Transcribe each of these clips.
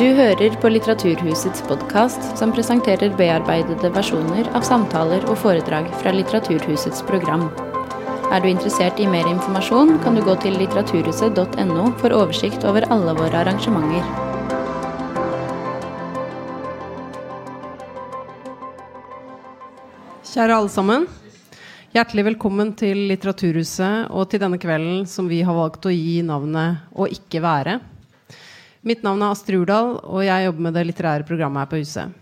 Du hører på Litteraturhusets podkast, som presenterer bearbeidede versjoner av samtaler og foredrag fra Litteraturhusets program. Er du interessert i mer informasjon, kan du gå til litteraturhuset.no for oversikt over alle våre arrangementer. Kjære alle sammen. Hjertelig velkommen til Litteraturhuset og til denne kvelden som vi har valgt å gi navnet Å ikke være. Mitt navn er Astrid Urdal, og jeg jobber med det litterære programmet her på huset.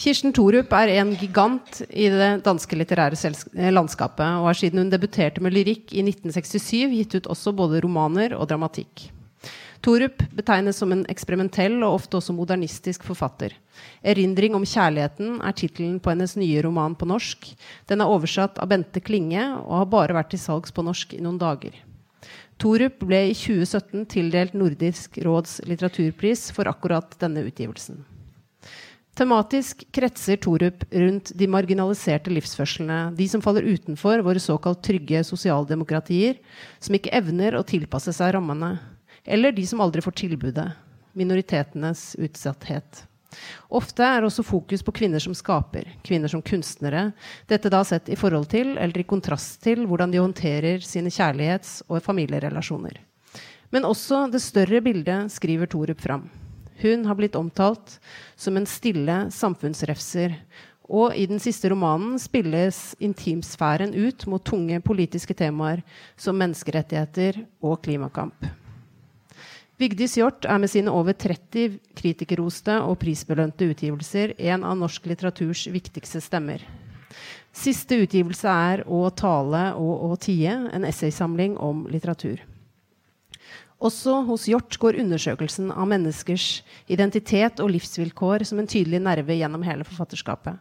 Kirsten Thorup er en gigant i det danske litterære eh, landskapet, og har siden hun debuterte med lyrikk i 1967 gitt ut også både romaner og dramatikk. Thorup betegnes som en eksperimentell og ofte også modernistisk forfatter. 'Erindring om kjærligheten' er tittelen på hennes nye roman på norsk. Den er oversatt av Bente Klinge og har bare vært til salgs på norsk i noen dager. Torup ble i 2017 tildelt Nordisk råds litteraturpris for akkurat denne utgivelsen. Tematisk kretser Torup rundt de marginaliserte livsførslene, de som faller utenfor våre såkalt trygge sosialdemokratier, som ikke evner å tilpasse seg rammene eller de som aldri får tilbudet. Minoritetenes utsatthet. Ofte er også fokus på kvinner som skaper, kvinner som kunstnere. Dette da sett i forhold til, eller i kontrast til, hvordan de håndterer sine kjærlighets- og familierelasjoner. Men også det større bildet skriver Torup fram. Hun har blitt omtalt som en stille samfunnsrefser. Og i den siste romanen spilles intimsfæren ut mot tunge politiske temaer som menneskerettigheter og klimakamp. Vigdis Hjorth er med sine over 30 kritikerroste og prisbelønte utgivelser en av norsk litteraturs viktigste stemmer. Siste utgivelse er 'Å tale og å tie', en essaysamling om litteratur. Også hos Hjort går undersøkelsen av menneskers identitet og livsvilkår som en tydelig nerve gjennom hele forfatterskapet.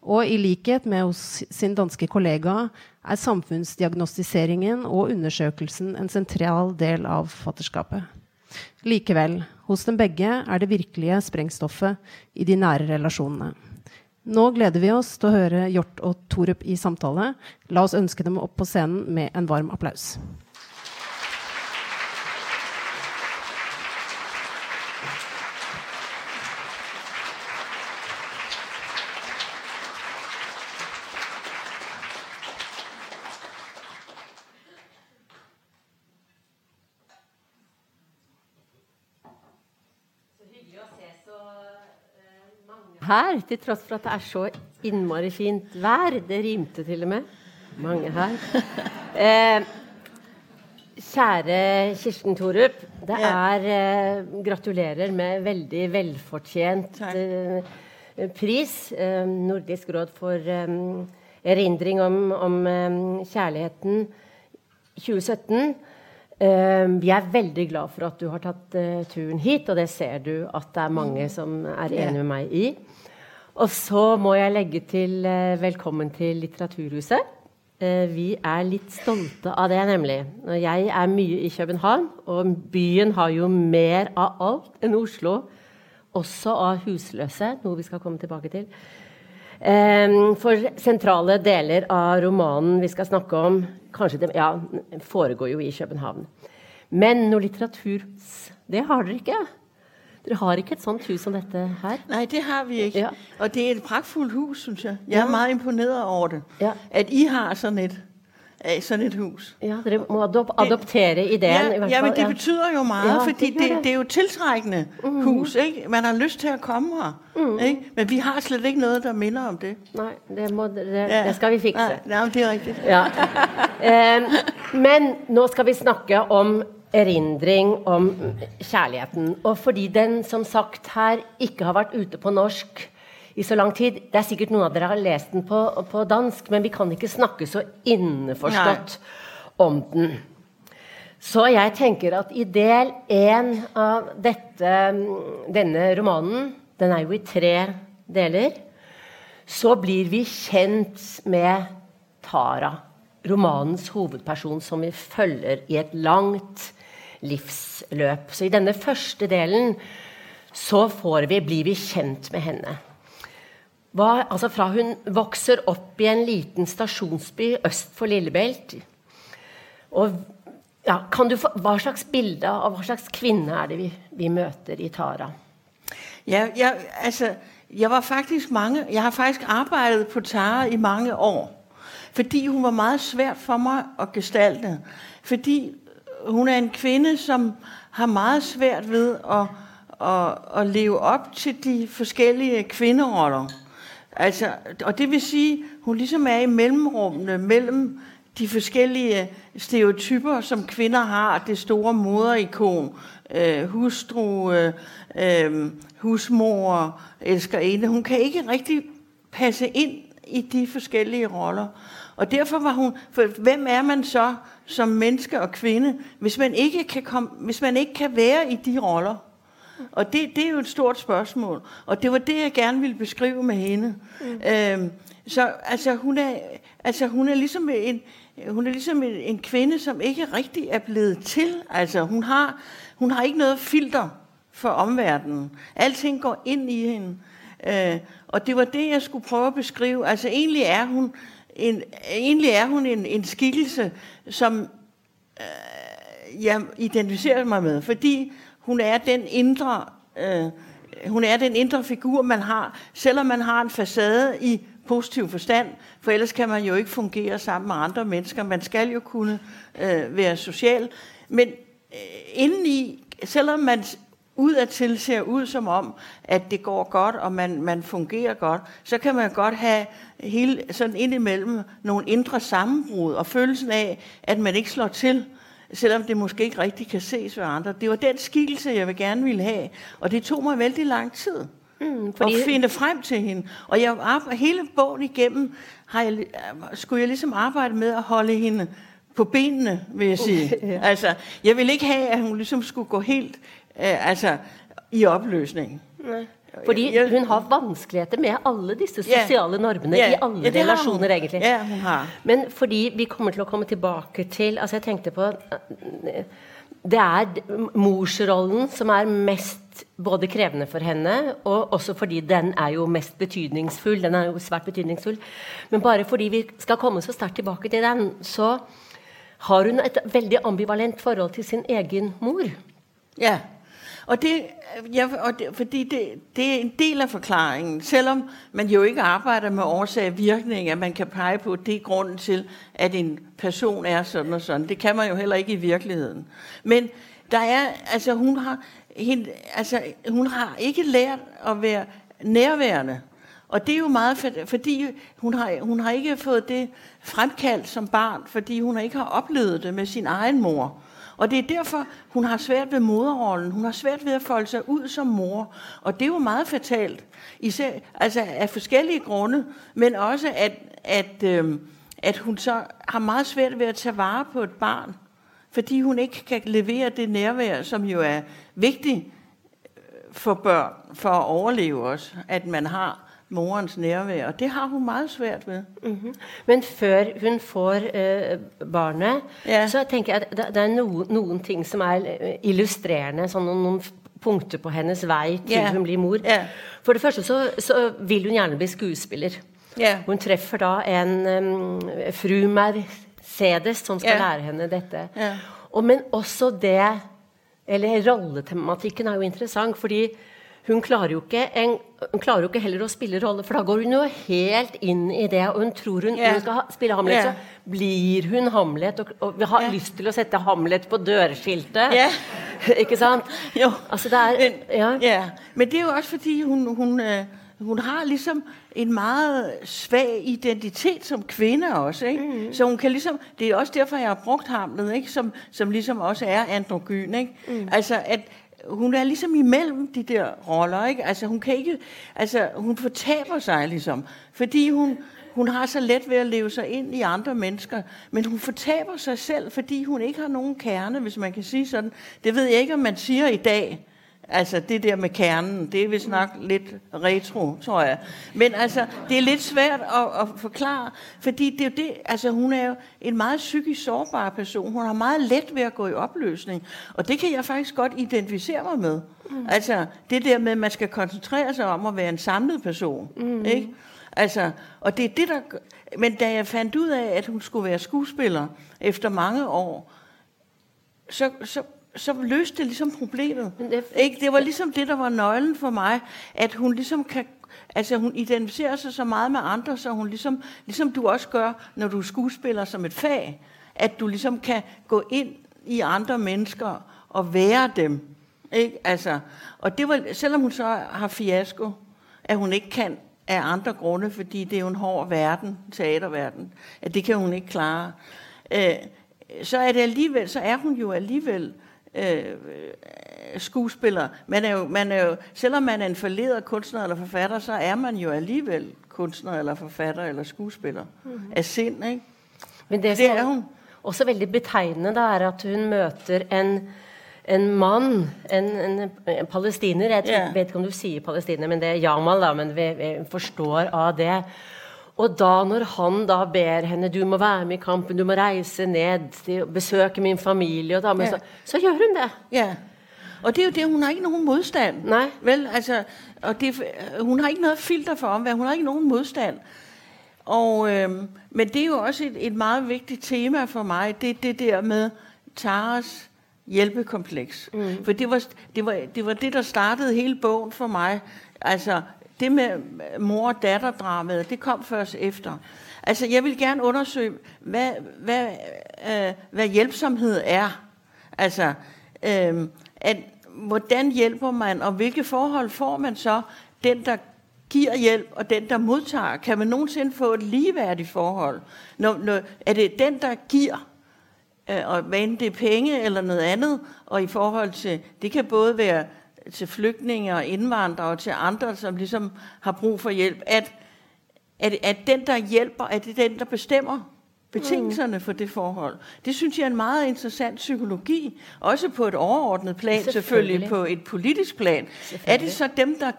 Og i likhet med hos sin danske kollega er samfunnsdiagnostiseringen og undersøkelsen en sentral del av forfatterskapet. Likevel, hos dem begge er det virkelige sprengstoffet i de nære relasjonene. Nå gleder vi oss til å høre Hjort og Torup i samtale. La oss ønske dem opp på scenen med en varm applaus. Her, til tross for at det er så innmari fint vær. Det rimte til og med. Mange her. Eh, kjære Kirsten Thorup. Det er eh, Gratulerer med veldig velfortjent eh, pris. Eh, Nordisk råd for eh, erindring om, om eh, kjærligheten 2017. vi er veldig glad for at du har tatt turen hit, og det ser du at det er mange som er enig med meg i. Og så må jeg legge til eh, velkommen til Litteraturhuset. Eh, vi er lidt stolte av det, nemlig. Jeg er mye i København, og byen har jo mer av alt end Oslo. Også av husløse, noget vi skal komme tilbage til. Eh, for centrale deler av romanen vi skal snakke om, kanskje det, ja, foregår jo i København. Men noe litteratur, det har dere ikke. Dere har ikke et sånt hus som dette her? Nei, det har vi ikke. Ja. Og det er et praktfuldt hus, syns jeg. Jeg er ja. meget imponeret over det. Ja. At I har sånn et, eh, sånn et hus. Ja, Dere må adop adoptere ideen. Ja, ja, men det betyder jo meget, ja, fordi det, det, det, er jo tiltrekkende mm hus. Ikke? Man har lyst til å komme her. Mm. Ikke? Men vi har slett ikke noe som minner om det. Nei, det, må, det, ja. det skal vi fikse. Ja, det er riktig. Ja. eh, men nå skal vi snakke om erindring om kjærligheten. Og fordi den som sagt her ikke har vært ute på norsk i så lang tid Det er sikkert noen av dere har lest den på, på dansk, men vi kan ikke snakke så innforstått Nei. om den. Så jeg tenker at i del én av dette, denne romanen, den er jo i tre deler, så blir vi kjent med Tara romanens hovedperson som vi følger i et langt livsløp. Så i denne første delen så får vi, blir vi kjent med henne. Hva, altså fra hun vokser opp i en liten stasjonsby øst for Lillebelt og Ja, kan du få, hva slags bilde og hvad slags kvinde er det, vi, vi møter i Tara? Ja, ja, altså, jeg var faktisk mange, jeg har faktisk arbejdet på Tara i mange år, fordi hun var meget svært for mig at gestalte. Fordi hun er en kvinde, som har meget svært ved at, at, at leve op til de forskellige kvinderoller. Altså, og det vil sige, hun ligesom er i mellemrummene mellem de forskellige stereotyper, som kvinder har. Det store moderikon, øh, hustru, øh, øh, husmor, elskerinde. Hun kan ikke rigtig passe ind i de forskellige roller. Og derfor var hun, for hvem er man så som menneske og kvinde, hvis man ikke kan, komme, hvis man ikke kan være i de roller? Og det, det er jo et stort spørgsmål. Og det var det, jeg gerne ville beskrive med hende. Mm. Øhm, så altså, hun er, altså, hun er ligesom en, hun er ligesom en, en kvinde, som ikke rigtig er blevet til. Altså, hun har, hun har ikke noget filter for omverdenen. Alting går ind i hende. Øh, og det var det, jeg skulle prøve at beskrive. Altså, egentlig er hun en, egentlig er hun en, en skikkelse, som øh, jeg identificerer mig med, fordi hun er den indre, øh, hun er den indre figur, man har, selvom man har en facade i positiv forstand, for ellers kan man jo ikke fungere sammen med andre mennesker. Man skal jo kunne øh, være social. Men øh, indeni, selvom man udadtil ser ud som om, at det går godt, og man, man fungerer godt, så kan man godt have hele, sådan indimellem nogle indre sammenbrud, og følelsen af, at man ikke slår til, selvom det måske ikke rigtig kan ses ved andre. Det var den skikkelse, jeg vil gerne ville have, og det tog mig vældig lang tid. Mm, fordi... at finde frem til hende. Og jeg arbejde, hele bogen igennem har jeg, skulle jeg ligesom arbejde med at holde hende på benene, vil jeg sige. Okay, ja. Altså, jeg vil ikke have, at hun ligesom skulle gå helt eh, altså, i opløsning. Nej. Fordi jeg, hun har vanskeligheter med alle disse sociale normene yeah, i alle yeah, relationer, hun. egentlig. Ja, hun har. Men fordi vi kommer til at komme tilbage til, altså jeg tænkte på, det er morsrollen, som er mest både krævende for henne, og også fordi den er jo mest betydningsfull, den er jo svært betydningsfull. Men bare fordi vi skal komme så stærkt tilbage til den, så har hun et veldig ambivalent forhold til sin egen mor. Ja, og det, øh, ja, og det, fordi det, det er en del af forklaringen, selvom man jo ikke arbejder med årsag og virkning, at man kan pege på, at det er grunden til, at en person er sådan og sådan. Det kan man jo heller ikke i virkeligheden. Men der er, altså hun har, hende, altså, hun har ikke lært at være nærværende. Og det er jo meget, fordi hun har, hun har ikke fået det fremkaldt som barn, fordi hun ikke har oplevet det med sin egen mor. Og det er derfor, hun har svært ved moderrollen. Hun har svært ved at folde sig ud som mor. Og det er jo meget fatalt. Især, altså af forskellige grunde, men også at, at, øh, at hun så har meget svært ved at tage vare på et barn. Fordi hun ikke kan levere det nærvær, som jo er vigtigt øh, for børn, for at overleve også, at man har morens nærvær, og det har hun meget svært ved. Mm -hmm. Men før hun får øh, barnet, ja. så tænker jeg, at der, der er no, nogle ting, som er øh, illustrerende, sådan nogle, nogle punkter på hendes vej til ja. hun bliver mor. Ja. For det første så, så vil hun gerne blive skuespiller. Ja. Hun træffer da en um, fru Mercedes, som skal ja. lære henne dette. Ja. Og, men også det, eller rolletematikken er jo interessant, fordi hun klarer jo ikke en, hun klarer jo ikke heller at spille rolle, for da går hun jo helt ind i det, og hun tror hun, yeah. hun skal ha, spille Hamlet, yeah. så blir hun Hamlet, og, og vi har yeah. lyst til at sætte Hamlet på dørskiltet. Yeah. ikke sant? Jo. Altså, det er, men, ja. ja. Men det er jo også fordi, hun, hun, øh, hun har ligesom en meget svag identitet som kvinde også, ikke? Mm. Så hun kan ligesom, det er også derfor, jeg har brugt Hamlet, ikke? Som, som ligesom også er androgyn, ikke? Mm. Altså, at, hun er ligesom imellem de der roller, ikke? Altså hun kan ikke, altså hun fortaber sig ligesom, fordi hun, hun har så let ved at leve sig ind i andre mennesker, men hun fortaber sig selv, fordi hun ikke har nogen kerne, hvis man kan sige sådan. Det ved jeg ikke, om man siger i dag. Altså det der med kernen, det er vist nok lidt retro, tror jeg. Men altså, det er lidt svært at, at forklare, fordi det er jo det, altså hun er jo en meget psykisk sårbar person. Hun har meget let ved at gå i opløsning, og det kan jeg faktisk godt identificere mig med. Mm. Altså det der med, at man skal koncentrere sig om at være en samlet person, mm. ikke? Altså, og det er det, der... Men da jeg fandt ud af, at hun skulle være skuespiller efter mange år, så, så, så løste det ligesom problemet. Det, ikke? det var ligesom det, der var nøglen for mig, at hun ligesom kan Altså hun identificerer sig så meget med andre, så hun ligesom, ligesom du også gør, når du er skuespiller som et fag, at du ligesom kan gå ind i andre mennesker og være dem. Ikke? Altså, og det var, selvom hun så har fiasko, at hun ikke kan af andre grunde, fordi det er jo en hård verden, teaterverden, at det kan hun ikke klare. Øh, så er det alligevel, så er hun jo alligevel øh, skuespiller. Man er jo, man er jo, selvom man er en forleder kunstner eller forfatter, så er man jo alligevel kunstner eller forfatter eller skuespiller mm-hmm. af sind, ikke? Men det, det er hun. også veldig betegnende, da, er at hun møter en en mann, en, en, en palestiner Jeg yeah. vet ikke om du sier palestiner, men det er Jamal, da, men vi, vi forstår av det. Og da når han da ber henne du må være med i kampen, du må reise ned, til, besøke min familie, og da, yeah. så, så gjør hun det. Ja. Og det er jo det, hun har ikke nogen modstand. Nej. Vel, altså, og det, hun har ikke noget filter for omverdenen, hun har ikke nogen modstand. Og, øhm, men det er jo også et, et meget vigtigt tema for mig, det det der med Taras hjælpekompleks. Mm. For det var, det, var, det var det, der startede hele bogen for mig. Altså, det med øh, mor- og datterdramaet, det kom først efter. Altså, jeg vil gerne undersøge, hvad, hvad, øh, hvad hjælpsomhed er. Altså, øh, at, hvordan hjælper man, og hvilke forhold får man så den, der giver hjælp, og den, der modtager? Kan man nogensinde få et ligeværdigt forhold? Når, når, er det den, der giver, øh, og hvad enten det er penge eller noget andet, og i forhold til, det kan både være til flygtninge og indvandrere og til andre, som ligesom har brug for hjælp, at, at, at den, der hjælper, at det er den, der bestemmer betingelserne mm. for det forhold. Det synes jeg er en meget interessant psykologi, også på et overordnet plan, selvfølgelig, selvfølgelig på et politisk plan. Er det så dem, der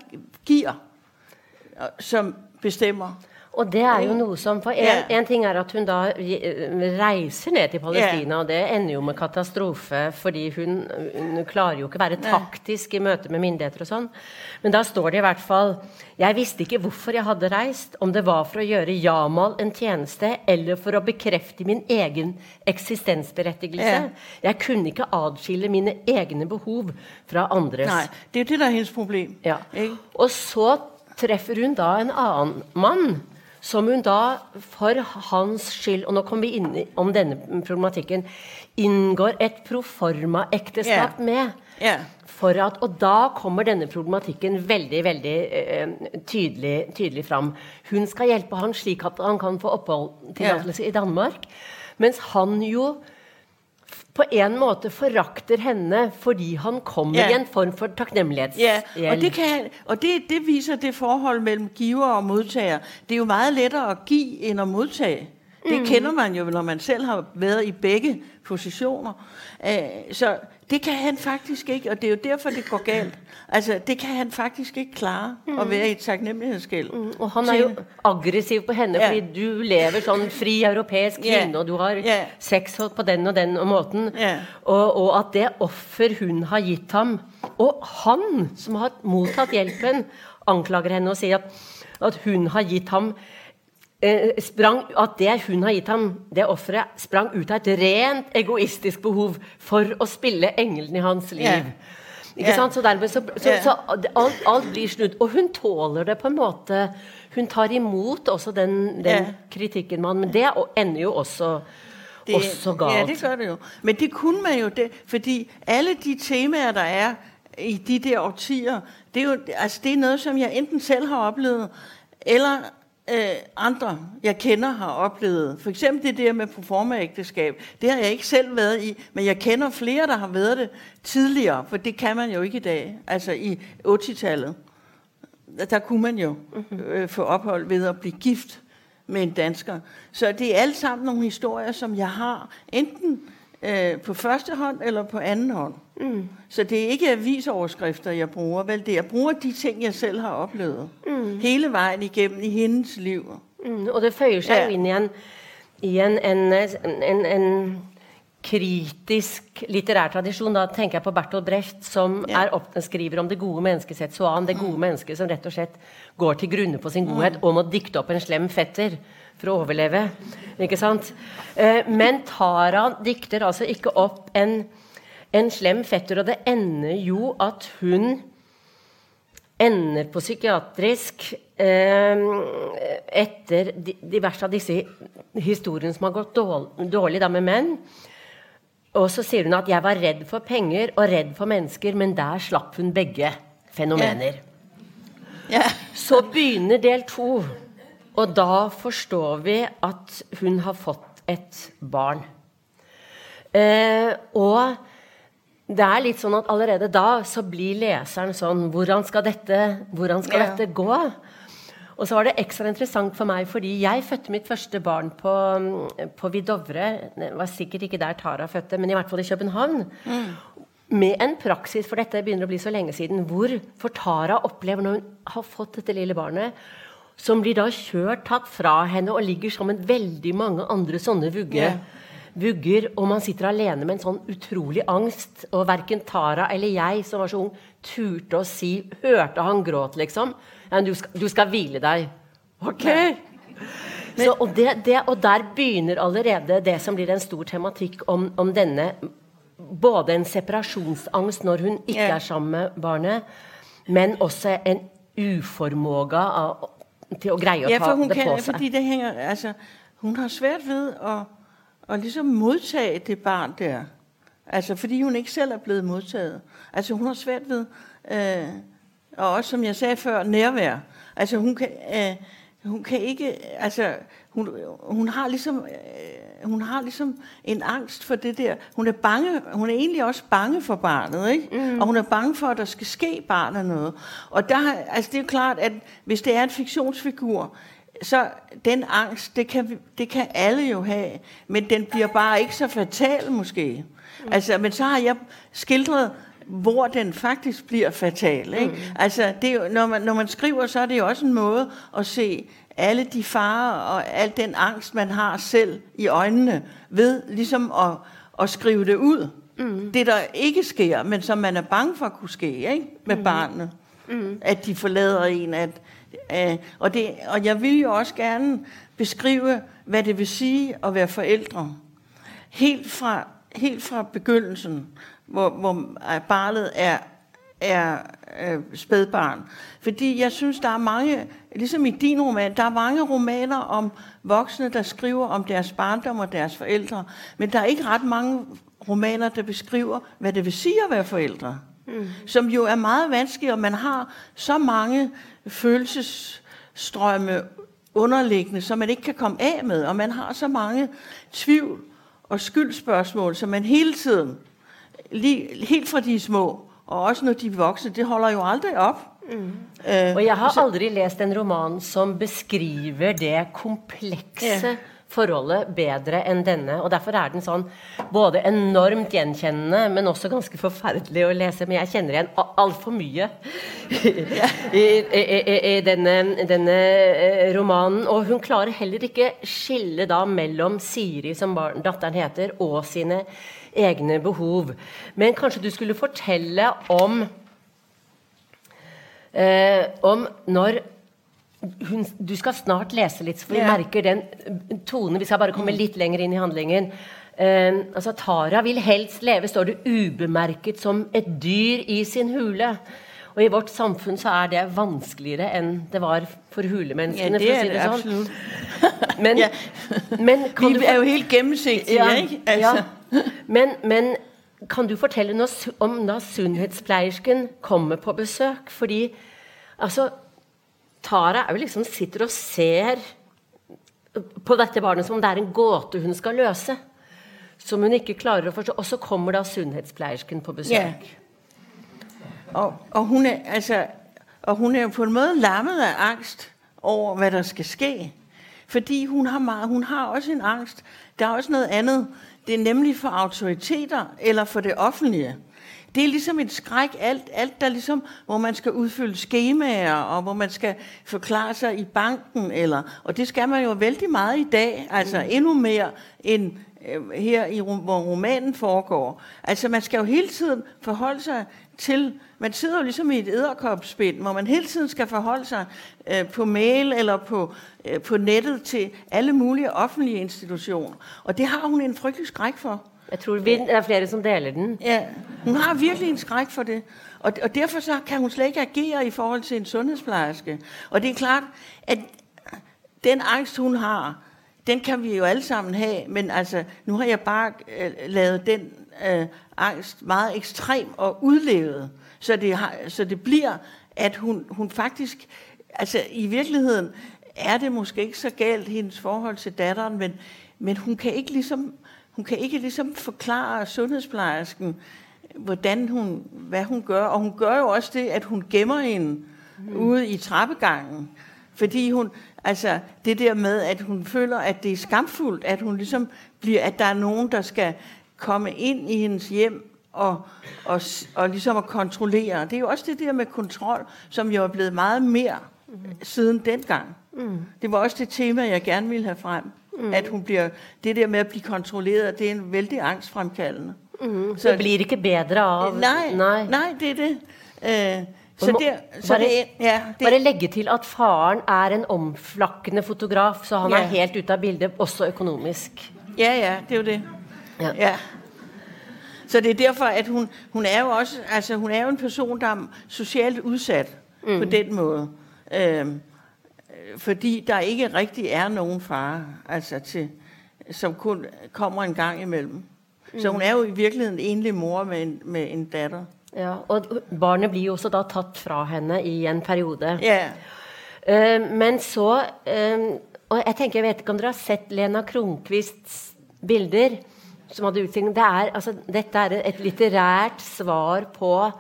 giver, som bestemmer? Og det er jo noe som For en, yeah. en ting er at hun da reiser ned til Palestina, yeah. og det ender jo med katastrofe, fordi hun, hun klarer jo ikke være taktisk i møte med myndigheter og sånn. Men da står det i hvert fall Jeg visste ikke hvorfor jeg hadde reist, om det var for å gjøre Jamal en tjeneste, eller for å bekrefte min egen eksistensberettigelse. Yeah. Jeg kunne ikke adskille mine egne behov fra andres. Nei, det er jo det der er hennes problem. Ja. Og så treffer hun da en annen mann som hun da for hans skyld Og nå kommer vi inn om denne problematikken. Inngår et proforma-ekteskap yeah. med. Yeah. For at, og da kommer denne problematikken veldig veldig uh, tydelig, tydelig fram. Hun skal hjelpe han slik at han kan få oppholdstillatelse yeah. i Danmark. Mens han jo på en måte forakter henne fordi han kommer yeah. i en form for takknemlighetsgjeld. Yeah. Og, det, kan, og det, det viser det forhold mellem giver og modtager. Det er jo meget lettere at give end at modtage. Det mm. kender man jo, når man selv har været i begge positioner. Uh, så det kan han faktisk ikke, og det er jo derfor, det går galt. Altså, det kan han faktisk ikke klare, mm. at være i et taknemmelighedsgæld. Mm. Og han er jo aggressiv på henne, yeah. fordi du lever sådan fri europæisk kvinde, yeah. og du har yeah. sex på den og den måten. Yeah. Og, og at det offer hun har gitt ham, og han, som har modtaget hjælpen, anklager henne og siger, at, at hun har gitt ham sprang, at det hun har gitt ham, det offeret, sprang ut av et rent egoistisk behov for å spille engelen i hans liv. Yeah. Ikke yeah. sant? Så dermed så, så, yeah. så alt, alt, blir snudd. Og hun tåler det på en måte. Hun tar imot også den, den yeah. kritikken man Men det ender jo også det, også galt. Ja, det gør det jo. Men det kunne man jo, det, fordi alle de temaer, der er i de der årtier, det er jo altså, det er noget, som jeg enten selv har oplevet, eller øh, andre, jeg kender, har oplevet. For eksempel det der med proforma-ægteskab. Det har jeg ikke selv været i, men jeg kender flere, der har været det tidligere, for det kan man jo ikke i dag. Altså i 80-tallet, der kunne man jo mhm. øh, få ophold ved at blive gift med en dansker. Så det er alle sammen nogle historier, som jeg har, enten øh, på første hånd eller på anden hånd. Mm. Så det er ikke avisoverskrifter, jeg bruger, vel det jeg bruger de ting, jeg selv har oplevet. Mm. Hele vejen igennem i hendes liv. Mm. Og det føjer sig ja. ind i en, i en, en, en, en kritisk litterær tradisjon. Da tenker jeg på Bertolt Brecht, som ja. er opp, skriver om det gode mennesket sett så an. Det gode mm. mennesket som rett og slett går til grunne på sin godhet mm. og må dikte opp en slem fetter for å overleve. Ikke sant? Eh, men Tara dikter altså ikke opp en en slem fetter, og det ender jo at hun ender på psykiatrisk eh, etter diverse av disse historiene som har gått dårlig, dårlig da med menn. Og så sier hun at 'jeg var redd for penger og redd for mennesker', men der slapp hun begge fenomener. Ja. Så begynner del to, og da forstår vi at hun har fått et barn. Eh, og det er litt sånn at allerede da så blir leseren sånn Hvordan skal dette, hvordan skal Ja. dette gå? Og så var det ekstra interessant for meg, fordi jeg fødte mitt første barn på, på Vidovre. Det var sikkert ikke der Tara fødte, men i hvert fall i København. Med en praksis, for dette begynner å bli så lenge siden, hvor for Tara opplever når hun har fått dette lille barnet, som blir da kjørt tatt fra henne og ligger som en veldig mange andre sånne vugge. Ja. Vugger, og man sitter alene med en sånn utrolig angst. Og verken Tara eller jeg, som var så ung, turte å si Hørte han gråt, liksom? Ja, du, skal, du skal hvile deg. Ok! Så, og, det, det, og der begynner allerede det som blir en stor tematikk om, om denne Både en separasjonsangst når hun ikke Ja. er sammen med barnet, men også en uformåga av, til å greie å Ja, for hun det på kan, seg. fordi det hænger, altså, hun har svært ved at, at ligesom modtage det barn der. Altså, fordi hun ikke selv er blevet modtaget. Altså, hun har svært ved, øh, og også som jeg sagde før, nærvær. Altså, hun kan, øh, hun kan ikke, altså, hun, hun har ligesom, øh, hun har ligesom en angst for det der. Hun er bange, hun er egentlig også bange for barnet, ikke? Mm. Og hun er bange for, at der skal ske barnet noget. Og der, altså, det er jo klart, at hvis det er en fiktionsfigur, så den angst, det kan, det kan alle jo have, men den bliver bare ikke så fatal måske. Mm. Altså, men så har jeg skildret, hvor den faktisk bliver fatal. Ikke? Mm. Altså, det er jo, når, man, når man skriver, så er det jo også en måde at se alle de farer og al den angst, man har selv i øjnene, ved ligesom at, at skrive det ud. Mm. Det, der ikke sker, men som man er bange for at kunne ske ikke? med mm. barnet. Mm. At de forlader en. At, øh, og, det, og jeg vil jo også gerne beskrive, hvad det vil sige at være forældre. Helt fra, helt fra begyndelsen, hvor, hvor barnet er, er øh, spædbarn. Fordi jeg synes, der er mange, ligesom i din roman, der er mange romaner om voksne, der skriver om deres barndom og deres forældre. Men der er ikke ret mange romaner, der beskriver, hvad det vil sige at være forældre. Mm. Som jo er meget vanskeligt, og man har så mange følelsesstrømme underliggende, som man ikke kan komme af med. Og man har så mange tvivl og skyldspørgsmål, som man hele tiden, lige, helt fra de små, og også når de er voksne, det holder jo aldrig op. Mm. Øh, Og jeg har aldri lest en roman som beskriver det komplekse Ja forholdet bedre enn denne. Og derfor er den sånn både enormt gjenkjennende, men også ganske forferdelig å lese. Men jeg kjenner igjen altfor mye i, i, i, i denne, denne eh, romanen. Og hun klarer heller ikke skille da mellom Siri, som barn, datteren heter, og sine egne behov. Men kanskje du skulle fortelle om eh, om når hun, Du skal snart lese litt, for vi Ja. merker den tonen. Vi skal bare komme litt lenger inn i handlingen. Eh, altså Tara vil helst leve, står det, ubemerket som et dyr i sin hule. Og i vårt samfunn så er det vanskeligere enn det var for ja, hulemenneskene. det for å er si det absolut. Men, Ja. men kan Vi du er jo helt gennemsigtige, ja, ikke? Altså. ja. Men, men kan du fortelle noe su- om da sunnhetspleiersken kommer på besøk? Fordi altså, Tara er jo liksom sitter og ser på dette barnet som om det er en gåte hun skal løse. Som hun ikke klarer å forstå. Og så kommer da sunnhetspleiersken på besøk. Ja. Og, og, hun er, altså, og hun er på en måde lammet af angst over, hvad der skal ske. Fordi hun har, meget, hun har også en angst. Der er også noget andet. Det er nemlig for autoriteter eller for det offentlige. Det er ligesom et skræk, alt, alt der ligesom, hvor man skal udfylde skemaer, og hvor man skal forklare sig i banken, eller, og det skal man jo vældig meget i dag, altså endnu mere end øh, her, i, hvor romanen foregår. Altså man skal jo hele tiden forholde sig til, man sidder jo ligesom i et æderkopspind, hvor man hele tiden skal forholde sig øh, på mail eller på, øh, på nettet til alle mulige offentlige institutioner. Og det har hun en frygtelig skræk for. Jeg tror vi er flere som deler den. Ja, hun har virkelig en skræk for det. Og, og derfor så kan hun slet ikke agere i forhold til en sundhedsplejerske. Og det er klart, at den angst, hun har, den kan vi jo alle sammen have, men altså, nu har jeg bare øh, lavet den øh, angst meget ekstrem og udlevet, så det, har, så det bliver, at hun, hun faktisk, altså i virkeligheden er det måske ikke så galt hendes forhold til datteren, men, men hun kan ikke ligesom, hun kan ikke ligesom forklare sundhedsplejersken, hvordan hun, hvad hun gør, og hun gør jo også det, at hun gemmer hende mm. ude i trappegangen, fordi hun, altså det der med, at hun føler, at det er skamfuldt, at hun ligesom bliver, at der er nogen, der skal komme ind i hendes hjem og, og, og ligesom at kontrollere. Det er jo også det der med kontrol, som jo er blevet meget mere mm. siden dengang. Mm. Det var også det tema, jeg gerne ville have frem. Mm. At hun bliver, det der med at blive kontrolleret, det er en vældig angstfremkaldende. Mm. Så det bliver ikke bedre av... Nej, nej. nej det er det. Uh, så det, så bare, det, ja, det, bare legge til at faren er en omflakkende fotograf, så han ja. er helt ute af bildet, også økonomisk. Ja, ja, det er jo det. Ja. ja. Så det er derfor, at hun, hun er jo også, altså hun er jo en person, der er socialt udsat mm. på den måde. Øhm, fordi der ikke rigtig er nogen far, altså til, som kun kommer en gang imellem. Mm. Så hun er jo i virkeligheden en enlig mor med en, med en datter. Ja, og barnet bliver jo så da tatt fra henne i en periode. Ja. Uh, men så, uh, og jeg tænker, jeg vet ikke om dere har sett Lena Kronqvists bilder, som hadde utstilling. Det er, altså, dette er et litterært svar på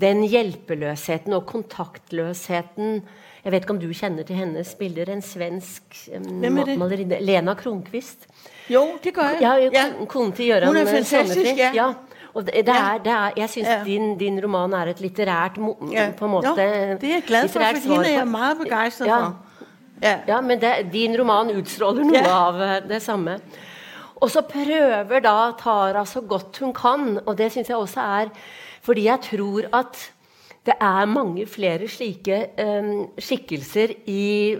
den hjælpeløsheden og kontaktløsheden. Jeg vet ikke om du kender til hendes bilder. En svensk um, malerinne. Lena Kronqvist. Jo, det gør jeg. Ja, ja. Konen til Jørgen Hun er fantastisk, ja. ja. Og det, det, er, det er, jeg synes ja. din, din roman er et litterært ja. på en måte. Ja, det er jeg glad for, for hende er jeg meget begejstret ja. for. Ja, ja men det, din roman udstråler noget ja. av eh, det samme. Og så prøver da Tara så godt hun kan, og det synes jeg også er, fordi jeg tror at det er mange flere slike um, skikkelser i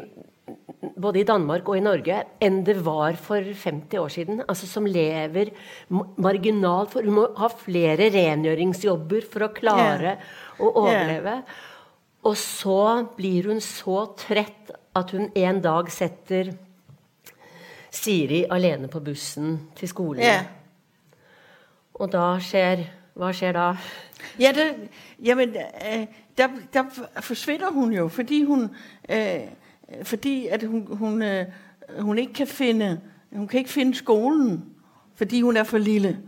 både i Danmark og i Norge enn det var for 50 år siden. Altså som lever marginalt. For hun må ha flere rengjøringsjobber for å klare yeah. å overleve. Yeah. Og så blir hun så trett at hun en dag setter Siri alene på bussen til skolen. Yeah. Og da skjer Hva skjer da? Ja, det, jamen, øh, der, der forsvinder hun jo, fordi hun... Øh, fordi at hun, hun, øh, hun ikke kan finde, hun kan ikke finde skolen, fordi hun er for lille.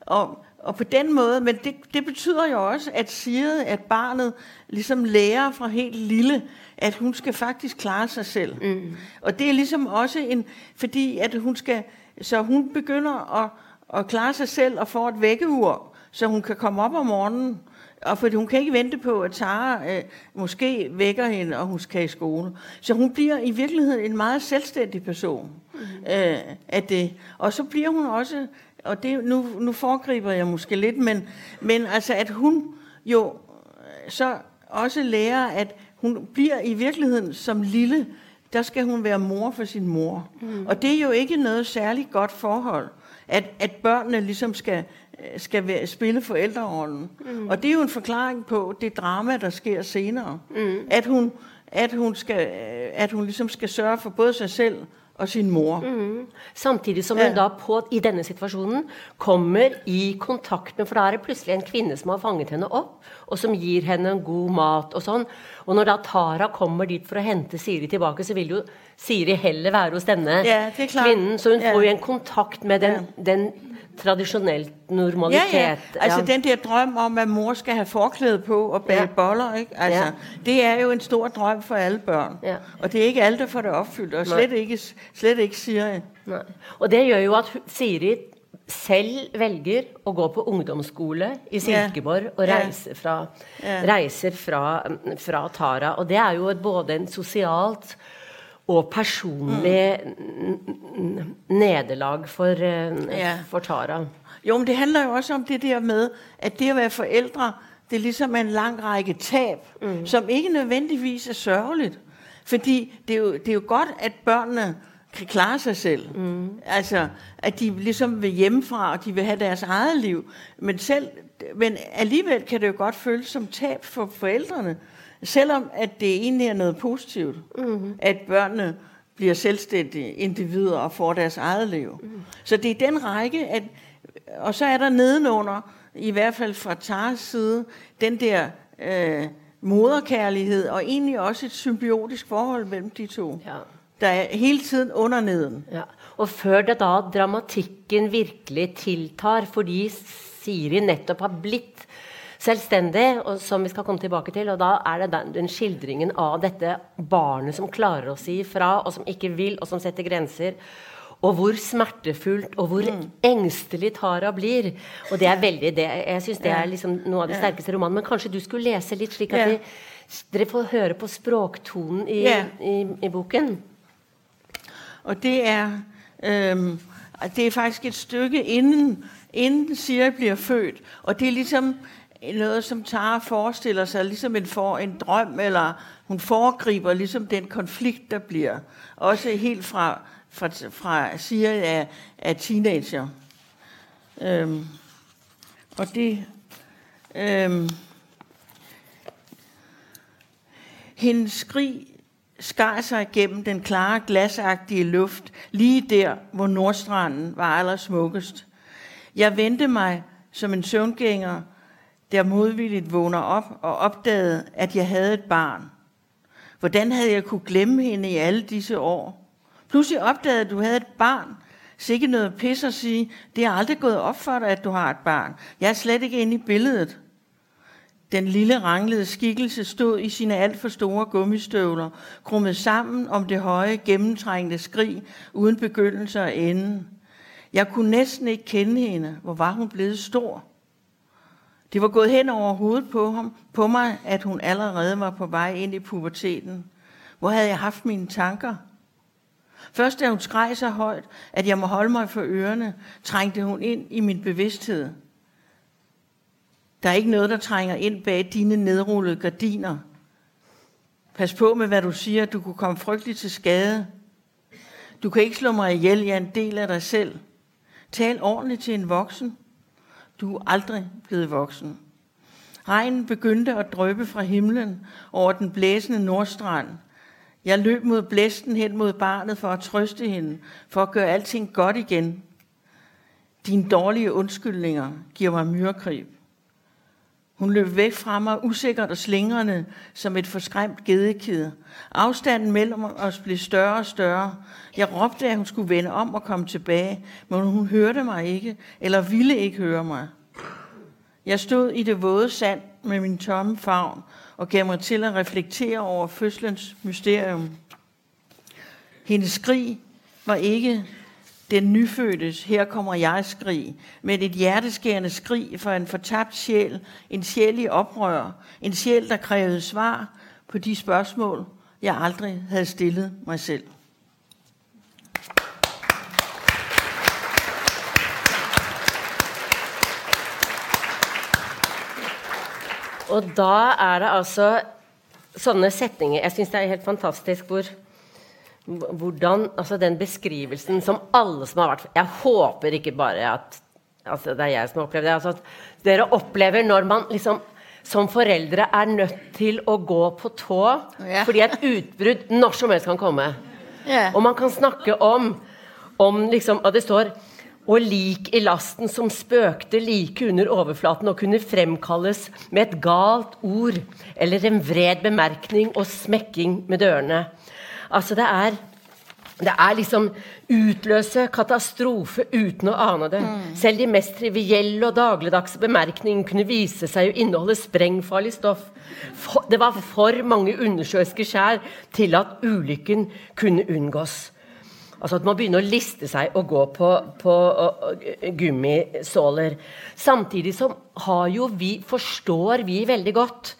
Og, og på den måde, men det, det betyder jo også, at siger, at barnet ligesom lærer fra helt lille, at hun skal faktisk klare sig selv. Mm. Og det er ligesom også en, fordi at hun skal, så hun begynder at, at klare sig selv og får et vækkeur, så hun kan komme op om morgenen og fordi hun kan ikke vente på, at Tara øh, måske vækker hende, og hun skal i skole. Så hun bliver i virkeligheden en meget selvstændig person mm-hmm. øh, af det. Og så bliver hun også, og det, nu, nu foregriber jeg måske lidt, men, men altså at hun jo øh, så også lærer, at hun bliver i virkeligheden som lille, der skal hun være mor for sin mor. Mm. Og det er jo ikke noget særligt godt forhold, at, at børnene ligesom skal skal være, spille forældrerollen. Mm. Og det er jo en forklaring på det drama, der sker senere. Mm. At, hun, at, hun skal, at hun ligesom skal sørge for både sig selv og sin mor. Mm. Samtidig som ja. hun da på, i denne situationen kommer i kontakt med, for der er det pludselig en kvinde som har fanget henne op, og som giver henne en god mat og sådan. Og når da Tara kommer dit for at hente Siri tilbage, så vil jo Siri heller være hos denne ja, kvinden, så hun ja. får jo en kontakt med den, ja. den traditionelt normalitet. Ja, ja. Altså ja. den der drøm om, at mor skal have forklæde på og bage ja. boller, ikke? Altså, ja. det er jo en stor drøm for alle børn. Ja. Og det er ikke alle, der får det opfyldt, og slet ikke, slet ikke Siri. Nej. Og det gør jo at Siri selv vælger at gå på ungdomsskole i Silkeborg og rejse fra, ja. rejser fra, fra Tara. Og det er jo et, både en socialt og personlig mm. nederlag for, uh, ja. for Tara. Jo, men det handler jo også om det der med, at det at være forældre, det er ligesom en lang række tab, mm. som ikke nødvendigvis er sørgeligt. Fordi det er, jo, det er jo godt, at børnene kan klare sig selv. Mm. Altså, at de ligesom vil hjemmefra, og de vil have deres eget liv. Men, selv, men alligevel kan det jo godt føles som tab for forældrene, selvom at det egentlig er noget positivt, mm. at børnene bliver selvstændige individer og får deres eget liv. Mm. Så det er den række, at, og så er der nedenunder, i hvert fald fra Tars side, den der øh, moderkærlighed, og egentlig også et symbiotisk forhold mellem de to. Ja. Der er hele tiden under neden. Ja. Og før det da dramatikken virkelig tiltar, fordi Siri netop har blitt selvstændig, og som vi skal komme tilbage til, og da er det den, den skildringen av dette barnet, som klarer å si fra, og som ikke vil, og som setter grænser, og hvor smertefuldt og hvor mm. ængstelig Tara blir. Og det er veldig det. Jeg synes det er liksom noe av det sterkeste romanen. Men kanskje du skulle læse lidt, slik at vi, dere får høre på språktonen i, ja. i, i boken. Og det er, øhm, det er faktisk et stykke inden, inden Siri bliver født. Og det er ligesom noget, som Tara forestiller sig, ligesom en, for, en drøm, eller hun foregriber ligesom den konflikt, der bliver. Også helt fra fra, fra siger af, af teenager. Øhm, og det... Øhm, hendes skrig skar sig gennem den klare, glasagtige luft, lige der, hvor Nordstranden var allersmukkest. Jeg vendte mig som en søvngænger, der modvilligt vågner op og opdagede, at jeg havde et barn. Hvordan havde jeg kunne glemme hende i alle disse år? Pludselig opdagede, at du havde et barn. Sikke noget pis at sige, det er aldrig gået op for dig, at du har et barn. Jeg er slet ikke inde i billedet. Den lille ranglede skikkelse stod i sine alt for store gummistøvler, krummet sammen om det høje, gennemtrængende skrig, uden begyndelse og ende. Jeg kunne næsten ikke kende hende. Hvor var hun blevet stor? Det var gået hen over hovedet på, ham, på mig, at hun allerede var på vej ind i puberteten. Hvor havde jeg haft mine tanker? Først da hun skreg så højt, at jeg må holde mig for ørerne, trængte hun ind i min bevidsthed. Der er ikke noget, der trænger ind bag dine nedrullede gardiner. Pas på med, hvad du siger. Du kunne komme frygteligt til skade. Du kan ikke slå mig ihjel. Jeg er en del af dig selv. Tal ordentligt til en voksen. Du er aldrig blevet voksen. Regnen begyndte at drøbe fra himlen over den blæsende nordstrand – jeg løb mod blæsten hen mod barnet for at trøste hende, for at gøre alting godt igen. Dine dårlige undskyldninger giver mig myrekrib. Hun løb væk fra mig, usikkert og slingrende, som et forskræmt gedekid. Afstanden mellem os blev større og større. Jeg råbte, at hun skulle vende om og komme tilbage, men hun hørte mig ikke, eller ville ikke høre mig. Jeg stod i det våde sand med min tomme favn og gav mig til at reflektere over fødslens mysterium. Hendes skrig var ikke den nyfødtes, her kommer jeg skrig, men et hjerteskærende skrig for en fortabt sjæl, en sjæl i oprør, en sjæl, der krævede svar på de spørgsmål, jeg aldrig havde stillet mig selv. Og da er det altså sånne setninger, jeg synes det er helt fantastisk, hvor, hvordan, altså den beskrivelsen som alle som har vært, jeg håper ikke bare at, altså det er jeg som har opplevd det, altså at dere opplever når man liksom som forældre er nødt til at gå på tå, ja. fordi et utbrud når som helst kan komme. Ja. Og man kan snakke om, om liksom, og det står, og lik i lasten som spøkte like under overflaten og kunne fremkalles med et galt ord eller en vred bemærkning og smekking med dørene. Altså det er det er liksom utløse katastrofe uten å ane det. Mm. Selv de mest trivielle og dagligdagse bemærkninger kunne vise sig å indeholde sprengfarlig stoff. For, det var for mange undersjøiske skær til at ulykken kunne undgås. Altså at man begynder at liste sig og gå på, på uh, gummisåler. Samtidig som har jo vi, forstår vi veldig godt,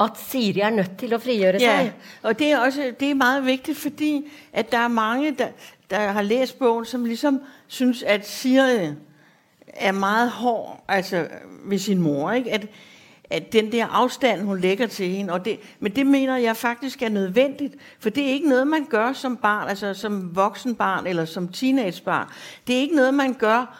at Siri er nødt til at frigøre sig. Ja, og det er også det er meget vigtigt, fordi at der er mange, der, der har læst bogen, som ligesom synes, at Siri er meget hård altså ved sin mor. Ikke? At, at den der afstand, hun lægger til hende, og det, men det mener jeg faktisk er nødvendigt, for det er ikke noget, man gør som barn, altså som voksen barn eller som teenagebarn. Det er ikke noget, man gør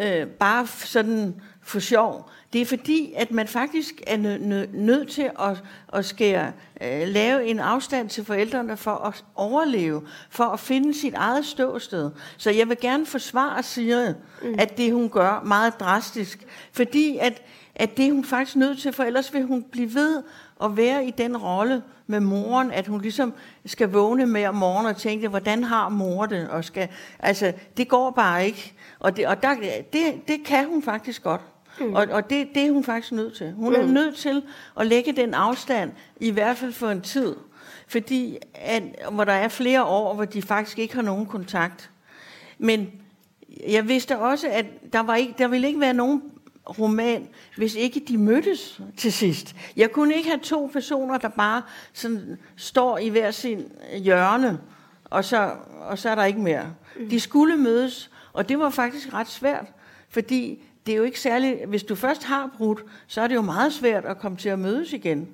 øh, bare sådan for sjov. Det er fordi, at man faktisk er nø- nø- nødt til at, at skære, øh, lave en afstand til forældrene for at overleve, for at finde sit eget ståsted. Så jeg vil gerne forsvare Sigrid, mm. at det hun gør meget drastisk, fordi at, at det er hun faktisk nødt til, for ellers vil hun blive ved at være i den rolle med moren, at hun ligesom skal vågne med om morgenen og tænke, hvordan har mor det? Og skal, altså, det går bare ikke. Og, det, og der, det, det kan hun faktisk godt. Mm. Og, og det, det er hun faktisk nødt til. Hun mm. er nødt til at lægge den afstand, i hvert fald for en tid. Fordi, at, hvor der er flere år, hvor de faktisk ikke har nogen kontakt. Men jeg vidste også, at der, var ikke, der ville ikke være nogen roman, hvis ikke de mødtes til sidst. Jeg kunne ikke have to personer, der bare sådan står i hver sin hjørne, og så, og så er der ikke mere. De skulle mødes, og det var faktisk ret svært, fordi det er jo ikke særlig... hvis du først har brudt, så er det jo meget svært at komme til at mødes igen.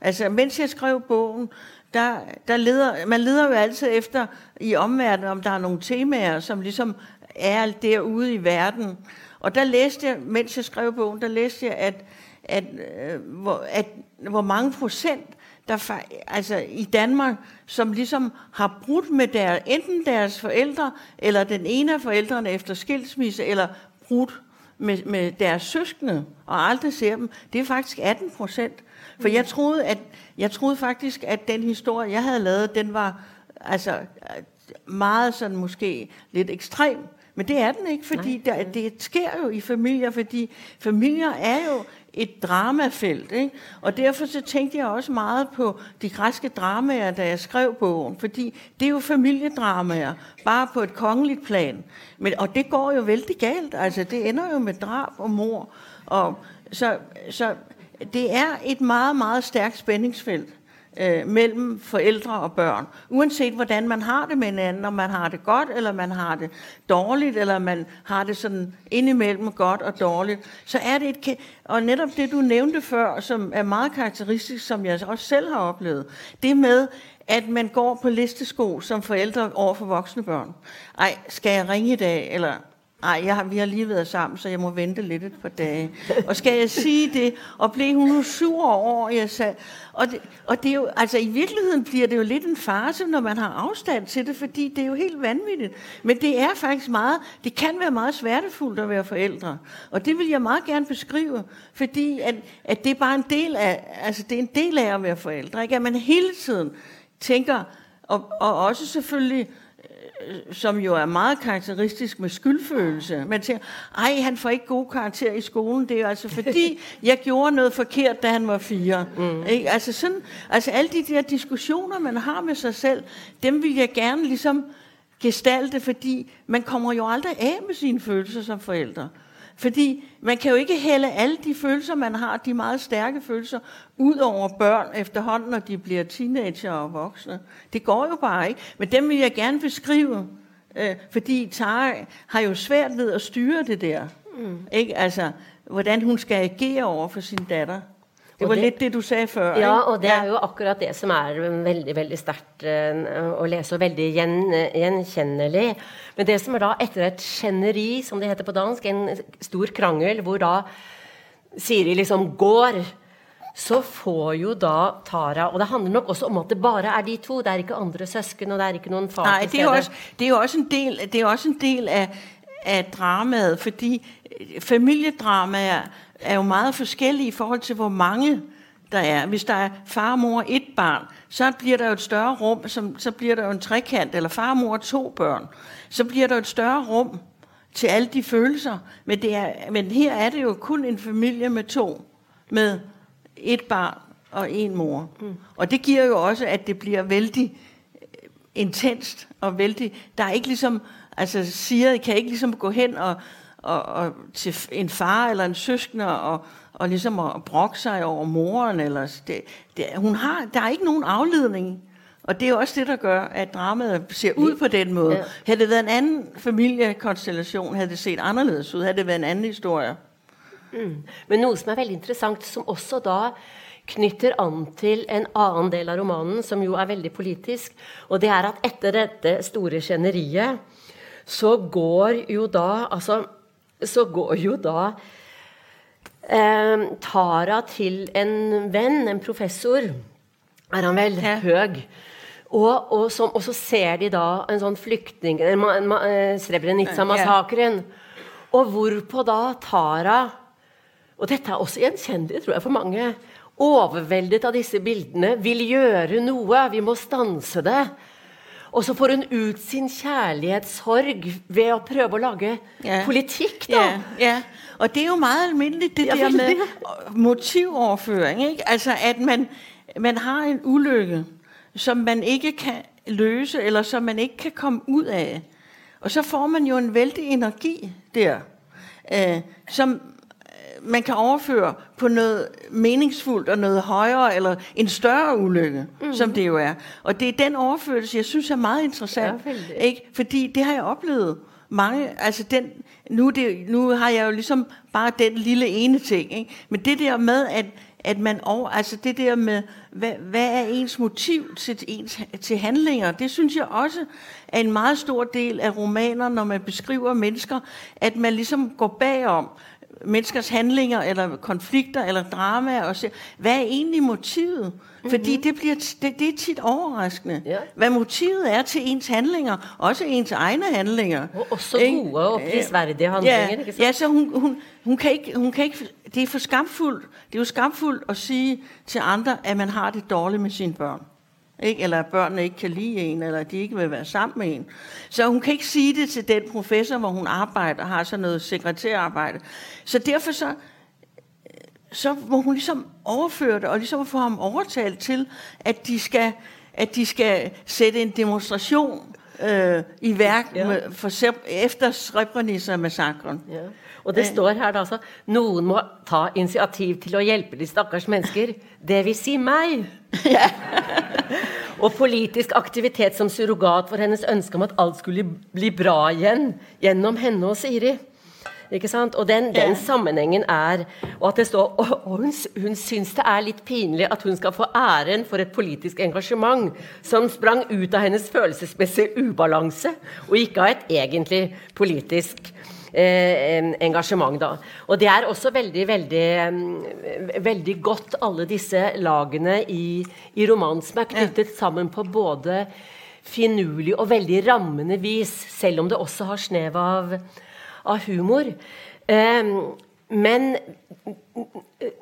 Altså, mens jeg skrev bogen, der, der leder, man leder jo altid efter i omverdenen, om der er nogle temaer, som ligesom er derude i verden. Og der læste jeg, mens jeg skrev bogen, der læste jeg, at, at, øh, hvor, at hvor mange procent der, altså i Danmark, som ligesom har brudt med der, enten deres forældre, eller den ene af forældrene efter skilsmisse, eller brudt med, med deres søskende, og aldrig ser dem, det er faktisk 18 procent. For jeg troede, at, jeg troede faktisk, at den historie, jeg havde lavet, den var altså meget sådan måske lidt ekstrem. Men det er den ikke, fordi der, det sker jo i familier, fordi familier er jo et dramafelt. Ikke? Og derfor så tænkte jeg også meget på de græske dramaer, da jeg skrev bogen, fordi det er jo familiedramaer, bare på et kongeligt plan. Men, og det går jo vældig galt, altså det ender jo med drab og mor. Og, så, så det er et meget, meget stærkt spændingsfelt øh, mellem forældre og børn. Uanset hvordan man har det med hinanden, om man har det godt, eller man har det dårligt, eller man har det sådan indimellem godt og dårligt, så er det et... Og netop det, du nævnte før, som er meget karakteristisk, som jeg også selv har oplevet, det med, at man går på listesko som forældre over for voksne børn. Ej, skal jeg ringe i dag? Eller Nej, jeg har, vi har lige været sammen, så jeg må vente lidt et par dage. Og skal jeg sige det? Og blev hun nu sur over, jeg sagde. Og, det, og det er jo, altså i virkeligheden bliver det jo lidt en farse, når man har afstand til det, fordi det er jo helt vanvittigt. Men det er faktisk meget, det kan være meget smertefuldt at være forældre. Og det vil jeg meget gerne beskrive, fordi at, at det er bare en del af, altså det er en del af at være forældre. Ikke? At man hele tiden tænker, og, og også selvfølgelig som jo er meget karakteristisk med skyldfølelse. Man siger, ej, han får ikke gode karakterer i skolen. Det er jo altså fordi, jeg gjorde noget forkert, da han var fire. Mm. Ikke? Altså, sådan, altså alle de der diskussioner, man har med sig selv, dem vil jeg gerne ligesom gestalte, fordi man kommer jo aldrig af med sine følelser som forældre. Fordi man kan jo ikke hælde alle de følelser, man har, de meget stærke følelser, ud over børn efterhånden, når de bliver teenager og voksne. Det går jo bare ikke. Men dem vil jeg gerne beskrive, øh, fordi Tara har jo svært ved at styre det der. Mm. Ikke? Altså, hvordan hun skal agere over for sin datter. Det var det, lidt det, du sagde før. Ja, og det er jo akkurat det, som er veldig, veldig stærkt uh, at læse, og veldig genkendelig. Men det som er da, etter et skjenneri, som det heter på dansk, en stor krangel, hvor da Siri liksom går, så får jo da Tara Og det handler nok også om at det bare er de to. Det er ikke andre søsken, og det er ikke noen far Nej, det er, også, det er også en del, det er også en del af, af dramaet, fordi familiedramaer er jo meget forskellige i forhold til, hvor mange der er. Hvis der er far, mor et barn, så bliver der jo et større rum, som, så bliver der jo en trekant, eller far, mor to børn. Så bliver der et større rum til alle de følelser. Men, det er, men her er det jo kun en familie med to, med et barn og en mor. Mm. Og det giver jo også, at det bliver vældig øh, intenst og vældig... Der er ikke ligesom... Altså, siger, kan ikke ligesom gå hen og og, og til en far eller en søskende og, og ligesom at brokke sig over moren. Eller, det, det, hun har, der er ikke nogen afledning. Og det er også det, der gør, at dramaet ser ud på den måde. Ja. Havde det været en anden familiekonstellation, havde det set anderledes ud. Havde det været en anden historie. Mm. Men noe som er veldig interessant, som også da knytter an til en annen del av romanen, som jo er veldig politisk, og det er at etter dette store skjenneriet så går jo da Altså, så går jo da eh, Tara til en venn, en professor, er han vel, ja. høg. Og, og, som, og, så ser de da en sånn flyktning eh, Srebrenica-massakren. Og hvorpå da Tara Og dette er også gjenkjennelig, tror jeg, for mange. Overveldet av disse bildene. Vil gjøre noe. Vi må stanse det. Og så får hun ut sin kjærlighetssorg ved å prøve å lage ja. politikk, da. Ja, ja. Og det er jo meget almindeligt, det ja, der med motivoverføring. Ikke? Altså, at man, man har en ulykke, som man ikke kan løse, eller som man ikke kan komme ud af. Og så får man jo en vældig energi der, øh, som man kan overføre på noget meningsfuldt og noget højere, eller en større ulykke, mm. som det jo er. Og det er den overførelse, jeg synes er meget interessant. Ja, ikke? Fordi det har jeg oplevet mange, altså den, nu, det, nu har jeg jo ligesom bare den lille ene ting, ikke? men det der med, at, at man over, altså det der med, hvad, hvad er ens motiv til, ens, til handlinger, det synes jeg også er en meget stor del af romaner, når man beskriver mennesker, at man ligesom går bagom, menneskers handlinger, eller konflikter, eller drama, og se, hvad er egentlig motivet? Mm-hmm. Fordi det, bliver det, det er tit overraskende, ja. hvad motivet er til ens handlinger, også ens egne handlinger. Og også gode og prisværdige handlinger, ja, ikke Ja, så hun, hun, hun, kan ikke, hun kan ikke, det er for skamfuldt, det er jo skamfuldt at sige til andre, at man har det dårligt med sine børn. Ikke? Eller at børnene ikke kan lide en, eller at de ikke vil være sammen med en. Så hun kan ikke sige det til den professor, hvor hun arbejder, har sådan noget sekretærarbejde. Så derfor så, så må hun ligesom overføre det, og ligesom få ham overtalt til, at de skal, at de skal sætte en demonstration øh, i værk ja. med, for, efter Srebrenica-massakren. Ja. Og det står her da altså, nogen må ta initiativ til at hjælpe de stakkars mennesker, det vil sige mig. Ja. og politisk aktivitet som surrogat for hennes ønske om at alt skulle bli bra igen, gennem henne og Siri. Ikke sant? Og den, den sammenhængen er, og at det står, og, og hun, hun synes det er lidt pinligt, at hun skal få æren for et politisk engagement, som sprang ut av hendes følelsesmæssige ubalance, og ikke av et egentlig politisk eh, engasjement. Da. Og det er også veldig, veldig, veldig godt, alle disse lagene i, i romanen, som er knyttet sammen på både finurlig og veldig rammende vis, selv om det også har snev av, av humor. Eh, men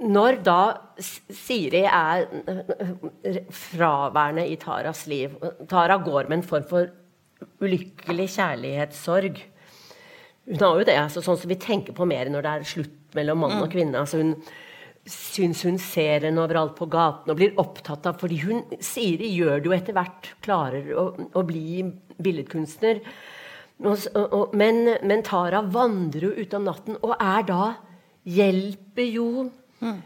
når da Siri er fraværende i Taras liv Tara går med en form for ulykkelig kjærlighetssorg hun har jo det, altså, sånn som vi tenker på mer når det er slutt mellom mann og mm. kvinne. altså hun syns hun ser henne overalt på gaten og blir opptatt av fordi hun, Siri gjør det jo etter hvert, klarer å, å bli billedkunstner. Og, og, men, men, Tara vandrer jo ut om natten og er da Hjelper jo mm.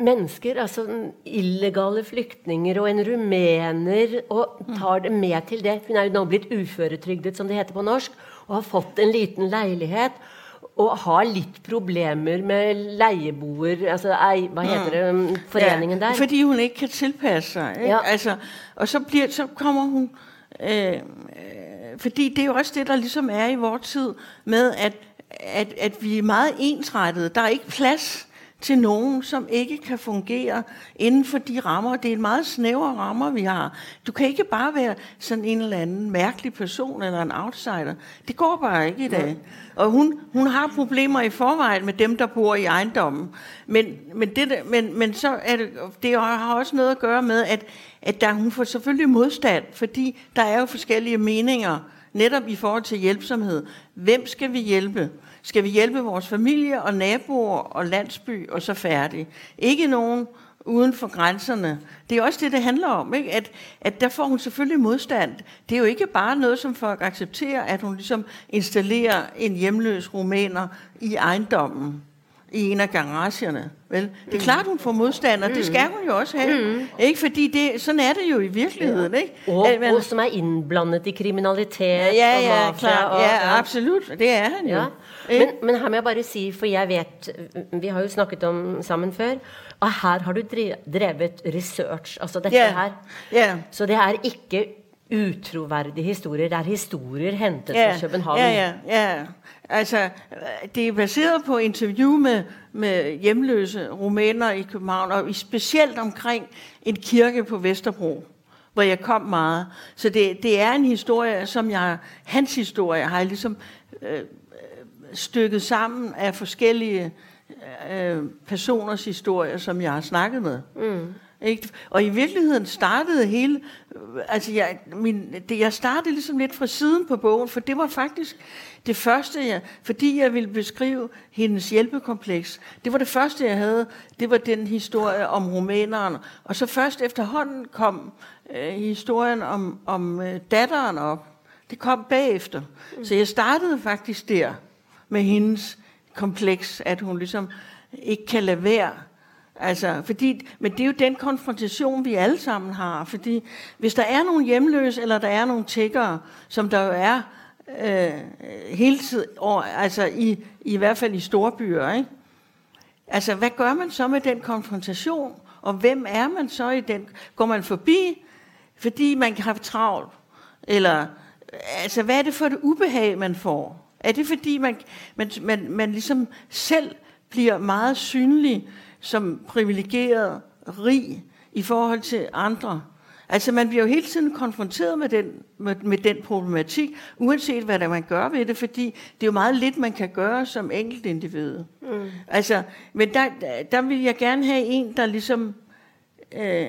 mennesker, altså illegale flyktninger og en rumener, og tar det med til det. Hun er jo nå blitt uføretrygdet, som det heter på norsk og har fått en liten leilighet og har litt problemer med lejeboer, altså ej, hvad heter det, mm. foreningen ja, der? Fordi hun ikke kan tilpasse sig. Ikke? Ja. Altså, og så, bliver, så kommer hun... Øh, fordi det er jo også det, der ligesom er i vores tid, med at, at, at vi er meget ensrettede. Der er ikke plads til nogen, som ikke kan fungere inden for de rammer. Det er en meget snævre rammer, vi har. Du kan ikke bare være sådan en eller anden mærkelig person eller en outsider. Det går bare ikke i dag. Og hun, hun har problemer i forvejen med dem, der bor i ejendommen. Men, men, det, men, men så er det, det har også noget at gøre med, at, at der, hun får selvfølgelig modstand, fordi der er jo forskellige meninger, netop i forhold til hjælpsomhed. Hvem skal vi hjælpe? Skal vi hjælpe vores familie og naboer og landsby, og så færdig. Ikke nogen uden for grænserne. Det er også det, det handler om. Ikke? At, at der får hun selvfølgelig modstand. Det er jo ikke bare noget, som folk accepterer, at hun ligesom installerer en hjemløs rumæner i ejendommen. i en af garagerne. Vel? Det er klart, hun får modstand, og det skal hun jo også have. Mm. Ikke? Fordi det, sådan er det jo i virkeligheden. Ikke? Og, At man- og som er innblandet i kriminalitet ja, og ja, mafia. klar. og, ja, absolut. Det er han jo. Ja. Ikke? Men, men her må jeg bare si, for jeg vet, vi har jo snakket om sammen før, og her har du dre- drevet research, altså dette Ja. her. Ja. Så det er ikke utroverdige historier, det er historier hentet Ja, fra København. ja, ja, ja. Altså, det er baseret på interview med, med hjemløse rumæner i København, og specielt omkring en kirke på Vesterbro, hvor jeg kom meget. Så det, det er en historie, som jeg, hans historie, har jeg ligesom øh, stykket sammen af forskellige øh, personers historier, som jeg har snakket med. Mm. Ikke? Og i virkeligheden startede hele, altså jeg, min, det, jeg startede ligesom lidt fra siden på bogen, for det var faktisk det første, jeg, fordi jeg ville beskrive hendes hjælpekompleks. Det var det første, jeg havde, det var den historie om rumæneren. Og så først efterhånden kom øh, historien om, om øh, datteren op. Det kom bagefter. Mm. Så jeg startede faktisk der med hendes kompleks, at hun ligesom ikke kan lade være. Altså, fordi, men det er jo den konfrontation, vi alle sammen har. Fordi hvis der er nogle hjemløse, eller der er nogle tiggere, som der jo er øh, hele tiden, og, altså i, i hvert fald i store byer, ikke? Altså, hvad gør man så med den konfrontation? Og hvem er man så i den? Går man forbi, fordi man har travlt? Eller, altså, hvad er det for et ubehag, man får? Er det fordi, man, man, man, man ligesom selv bliver meget synlig som privilegeret, rig i forhold til andre? Altså, man bliver jo hele tiden konfronteret med den, med, med den problematik, uanset hvad der man gør ved det, fordi det er jo meget lidt, man kan gøre som enkeltindivid. Mm. Altså, men der, der, vil jeg gerne have en, der ligesom øh,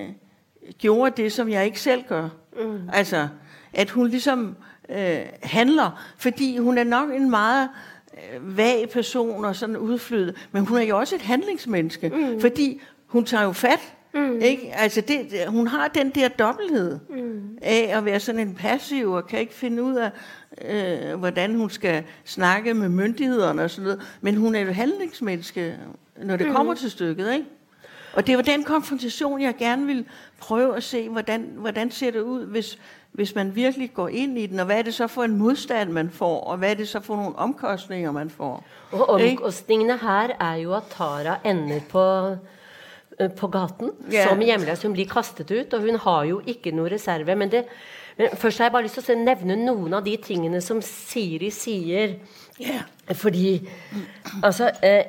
gjorde det, som jeg ikke selv gør. Mm. Altså, at hun ligesom øh, handler, fordi hun er nok en meget øh, vag person og sådan udflydet, men hun er jo også et handlingsmenneske, mm. fordi hun tager jo fat. Mm. Ikke? Altså det, hun har den der dobbelthed mm. af at være sådan en passiv og kan ikke finde ud af, øh, hvordan hun skal snakke med myndighederne og sådan noget. Men hun er jo handlingsmenneske, når det mm. kommer til stykket. Ikke? Og det var den konfrontation, jeg gerne ville prøve at se, hvordan, hvordan ser det ud, hvis, hvis man virkelig går ind i den, og hvad er det så for en modstand, man får, og hvad er det så for nogle omkostninger, man får. Og Ikke? omkostningene her er jo at Tara ender på, eh, på gaten Ja. som hjemløs. Hun blir kastet ut, og hun har jo ikke noe reserve. Men, det, men først har jeg bare lyst til å nevne noen av de tingene som Siri sier. Ja. Fordi Altså eh,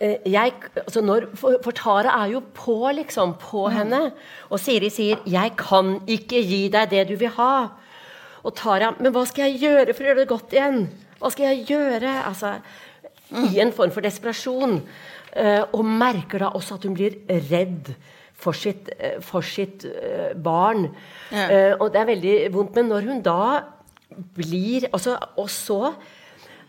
jeg, altså når, for, for Tara er jo på, liksom. På henne. Og Siri sier 'Jeg kan ikke gi deg det du vil ha'. Og Tara 'Men hva skal jeg gjøre for å gjøre det godt igjen?' Hva skal jeg gjøre? Altså, I en form for desperasjon. Eh, og merker da også at hun blir redd for sitt, eh, for sitt eh, barn. Ja. Eh, og det er veldig vondt. Men når hun da blir altså, Og så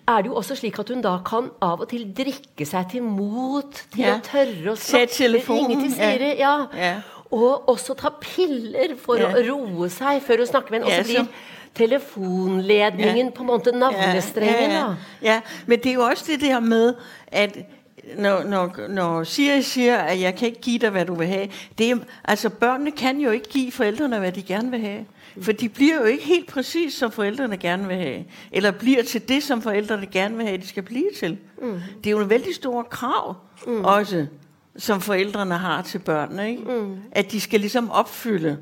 er det jo også slik at hun da kan av og til drikke seg til mot til Ja. å tørre å telefonen, ringe til ja. Siri. Ja. Ja. Og også ta piller for Ja. å roe seg før hun snakker med henne. Og Ja, så blir telefonledningen Ja. på en måte navnestrengen. ja, da. ja. ja, men det er jo også det der med, at når, når, når Siri siger, at jeg kan ikke give dig, hvad du vil have, det er, altså børnene kan jo ikke give forældrene, hvad de gerne vil have. For de bliver jo ikke helt præcis, som forældrene gerne vil have. Eller bliver til det, som forældrene gerne vil have, de skal blive til. Mm. Det er jo en vældig stor krav mm. også, som forældrene har til børnene. Ikke? Mm. At de skal ligesom opfylde.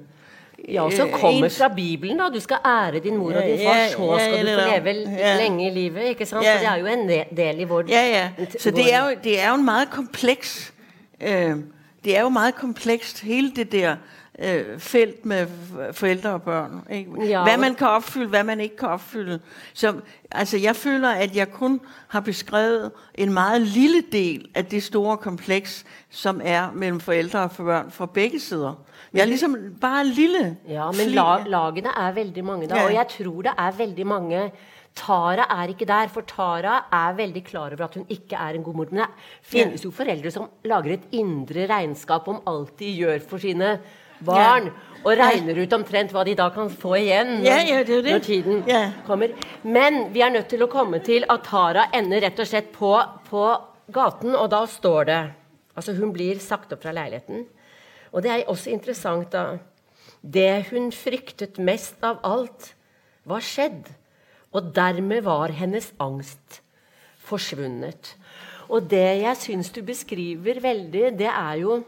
Ja, og som øh, kommer ens- fra Bibelen. da. Du skal ære din mor og din far, ja, så ja, skal du få leve ja. lenge i livet. ikke sant? Ja. Så det er jo en de- del i vår Ja, ja. Så det er jo, det er jo en meget kompleks, øh, det er jo meget komplekst, hele det der øh, felt med forældre og børn. Ikke? Ja. Hvad man kan opfylde, hvad man ikke kan opfylde. Så, altså, jeg føler, at jeg kun har beskrevet en meget lille del af det store kompleks, som er mellem forældre og børn fra begge sider. Jeg er ligesom bare en lille Ja, men lag, lagene er veldig mange da, Ja. og jeg tror det er veldig mange Tara er ikke der, for Tara er veldig klar over at hun ikke er en god mor. Men det finnes jo foreldre som lager et indre regnskap om alt de gjør for sine barn, Ja. og regner ut omtrent hva de da kan få igjen når, Ja, ja, det det. når tiden Ja. kommer. Men vi er nødt til å komme til at Tara ender rett og slett på, på gaten, og da står det Altså, hun blir sagt opp fra leiligheten. Og det er også interessant, da. Det hun fryktet mest av alt, var skjedd. Og dermed var hennes angst forsvunnet. Og det jeg syns du beskriver veldig, det er jo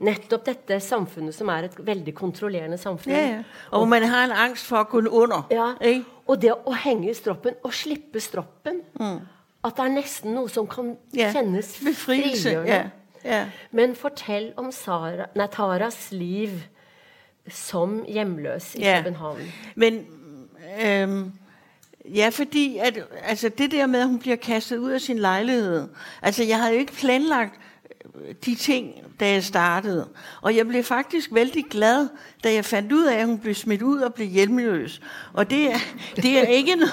nettopp dette samfunnet som er et veldig kontrollerende samfunn. Ja, ja. Og man har en angst for å gå under. Ja, Ikke? Og det å henge i stroppen og slippe stroppen At det er nesten noe som kan Ja. kjennes frigjørende. Ja. Ja. Men fortell om Sara, nei, Taras liv som hjemløs i Ja. København. Men øhm, ja, fordi at, altså det der med, at hun bliver kastet ud af sin lejlighed. Altså jeg havde jo ikke planlagt de ting, da jeg startede. Og jeg blev faktisk vældig glad, da jeg fandt ud af, at hun blev smidt ud og blev hjemløs. Og det er, det er, ikke, noget,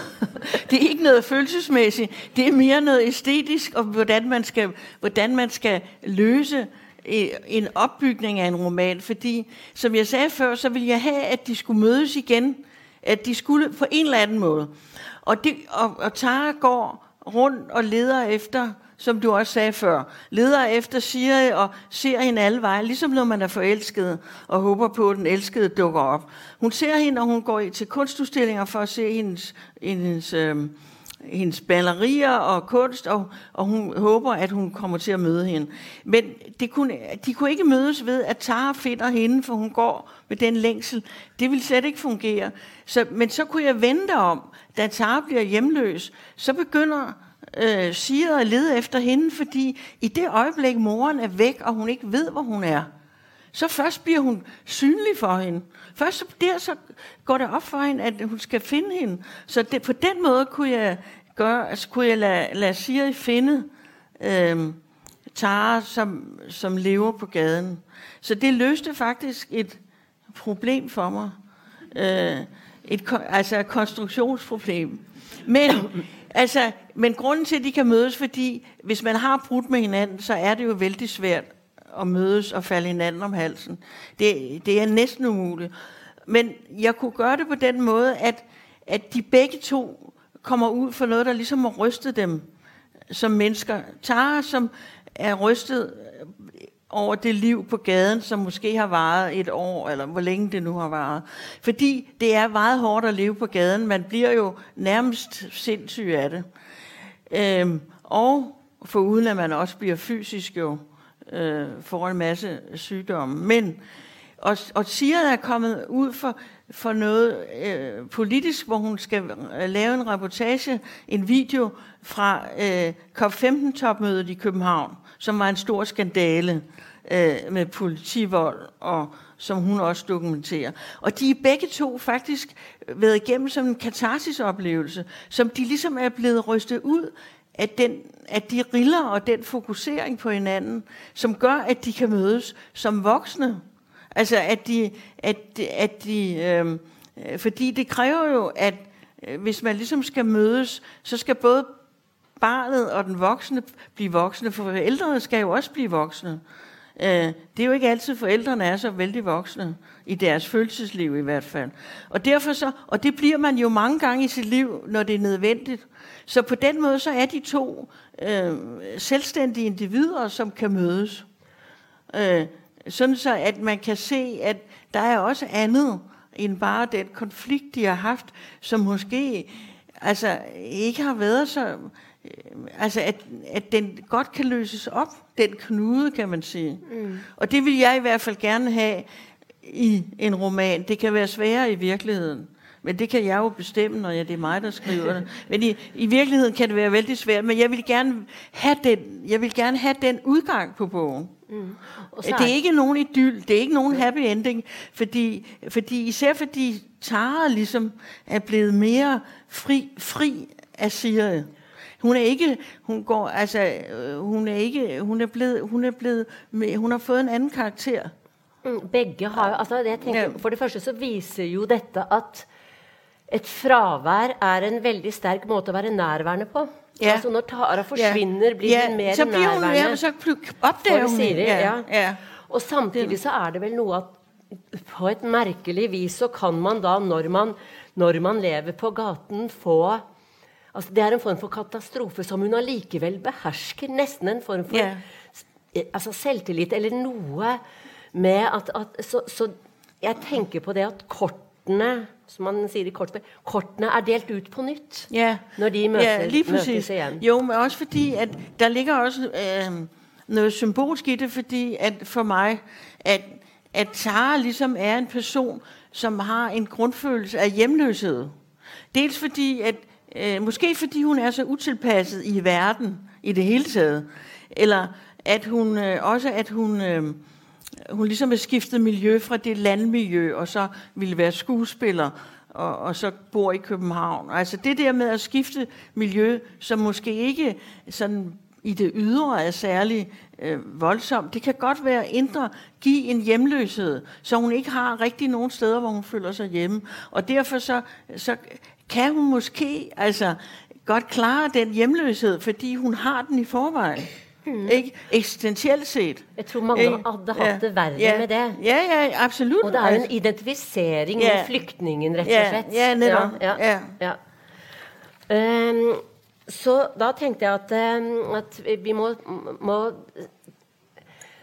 det er ikke noget følelsesmæssigt. Det er mere noget æstetisk, og hvordan man skal, hvordan man skal løse øh, en opbygning af en roman, fordi som jeg sagde før, så ville jeg have, at de skulle mødes igen, at de skulle på en eller anden måde. Og, det, og, og Tara går rundt og leder efter, som du også sagde før, leder efter siger og ser hende alle veje, ligesom når man er forelsket og håber på, at den elskede dukker op. Hun ser hende, og hun går i- til kunstudstillinger for at se hendes, hendes øh, hendes ballerier og kunst, og, og hun håber, at hun kommer til at møde hende. Men det kunne, de kunne ikke mødes ved, at Tara finder hende, for hun går med den længsel. Det ville slet ikke fungere. Så, men så kunne jeg vente om, da Tara bliver hjemløs, så begynder øh, siger at lede efter hende, fordi i det øjeblik, moren er væk, og hun ikke ved, hvor hun er, så først bliver hun synlig for hende. Først der så går det op for hende, at hun skal finde hende. Så det, på den måde kunne jeg, gøre, altså, kunne jeg lade, lade Siri finde øh, Tara, som, som lever på gaden. Så det løste faktisk et problem for mig. Øh, et, altså et konstruktionsproblem. Men, altså, men grunden til, at de kan mødes, fordi hvis man har brudt med hinanden, så er det jo vældig svært at mødes og falde hinanden om halsen. Det, det er næsten umuligt. Men jeg kunne gøre det på den måde, at, at de begge to kommer ud for noget, der ligesom har rystet dem som mennesker. Tara, som er rystet over det liv på gaden, som måske har varet et år, eller hvor længe det nu har varet. Fordi det er meget hårdt at leve på gaden. Man bliver jo nærmest sindssyg af det. Øhm, og for uden at man også bliver fysisk jo, øh, får en masse sygdomme. Men, og, og Sira er kommet ud for, for noget øh, politisk, hvor hun skal øh, lave en reportage, en video fra øh, COP15-topmødet i København, som var en stor skandale øh, med politivold, og som hun også dokumenterer. Og de er begge to faktisk været igennem som en katarsis-oplevelse, som de ligesom er blevet rystet ud af, den, af de riller og den fokusering på hinanden, som gør, at de kan mødes som voksne. Altså, at de, at, at de øhm, øh, fordi det kræver jo, at øh, hvis man ligesom skal mødes, så skal både barnet og den voksne blive voksne, for forældrene skal jo også blive voksne. Øh, det er jo ikke altid, forældrene er så vældig voksne, i deres følelsesliv i hvert fald. Og, derfor så, og det bliver man jo mange gange i sit liv, når det er nødvendigt. Så på den måde, så er de to øh, selvstændige individer, som kan mødes. Øh, sådan så, at man kan se, at der er også andet end bare den konflikt, de har haft, som måske altså, ikke har været så... øh, Altså, at, at den godt kan løses op, den knude, kan man sige. Mm. Og det vil jeg i hvert fald gerne have i en roman. Det kan være sværere i virkeligheden. Men det kan jeg jo bestemme, når jeg, det er mig, der skriver det. Men i, i virkeligheden kan det være vældig svært. Men jeg vil gerne have den, jeg vil gerne have den udgang på bogen. Mm. Og så Det er ikke nogen idyll, det er ikke nogen happy ending, fordi, fordi især fordi Tara ligesom er blevet mere fri, fri af Siri. Hun er ikke, hun går, altså, øh, hun er ikke, hun er blevet, hun er blevet, hun har fået en anden karakter. Mm, Begge har altså jeg tenker, Ja. For det første så viser jo dette at et fravær er en veldig sterk måte å være nærværende på. Ja. Altså Når Tara forsvinner, blir hun mer så bliver hun, nærværende. ja, så for hun Siri. ja, Ja. ja. Og samtidig så er det vel noe at på et merkelig vis så kan man da, når man, når man lever på gaten, få Altså, det er en form for katastrofe som hun allikevel behersker. Nesten en form for eh, altså selvtillit eller noe med at, at så, så jeg tenker på det at kortene som man sier i kortspill, kortene er delt ut på nytt. Ja, Når de møter, ja lige møtes præcis. igjen. Jo, men også fordi, at der ligger også øh, noget symbolsk i det, fordi at for mig, at, at Tara ligesom er en person, som har en grundfølelse af hjemløshed. Dels fordi, at øh, måske fordi hun er så utilpasset i verden i det hele taget, eller at hun øh, også at hun øh, hun ligesom har skiftet miljø fra det landmiljø, og så ville være skuespiller, og, og så bor i København. Altså det der med at skifte miljø, som måske ikke sådan i det ydre er særlig øh, voldsomt, det kan godt være indre give en hjemløshed, så hun ikke har rigtig nogen steder, hvor hun føler sig hjemme. Og derfor så, så kan hun måske altså godt klare den hjemløshed, fordi hun har den i forvejen. Mm. Ikke? Eksistentielt set. Jeg tror mange Ikke? hadde hatt det verre ja. med det. Ja, ja, absolut. Og det er jo en Altså, identifisering Ja. med flyktningen, rett og Ja, slett. ja, nettopp. Ja, ja, ja. Ehm, så da tenkte jeg at, ehm, at vi må, må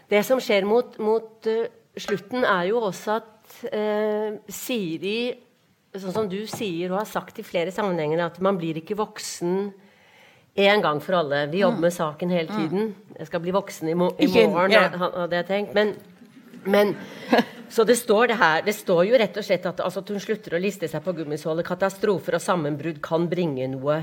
Det som skjer mot, mot eh, slutten, er jo også at eh, Siri Sånn som du sier og har sagt i flere sammenhenger, at man blir ikke voksen en gang for alle. Vi jobber med saken hele tiden. Jeg skal bli voksen i, mo i morgen, hadde jeg tenkt. Men, men Så det står det her. Det står jo rett og slett at, altså, at hun slutter å liste seg på gummisålet. Katastrofer og sammenbrudd kan bringe noe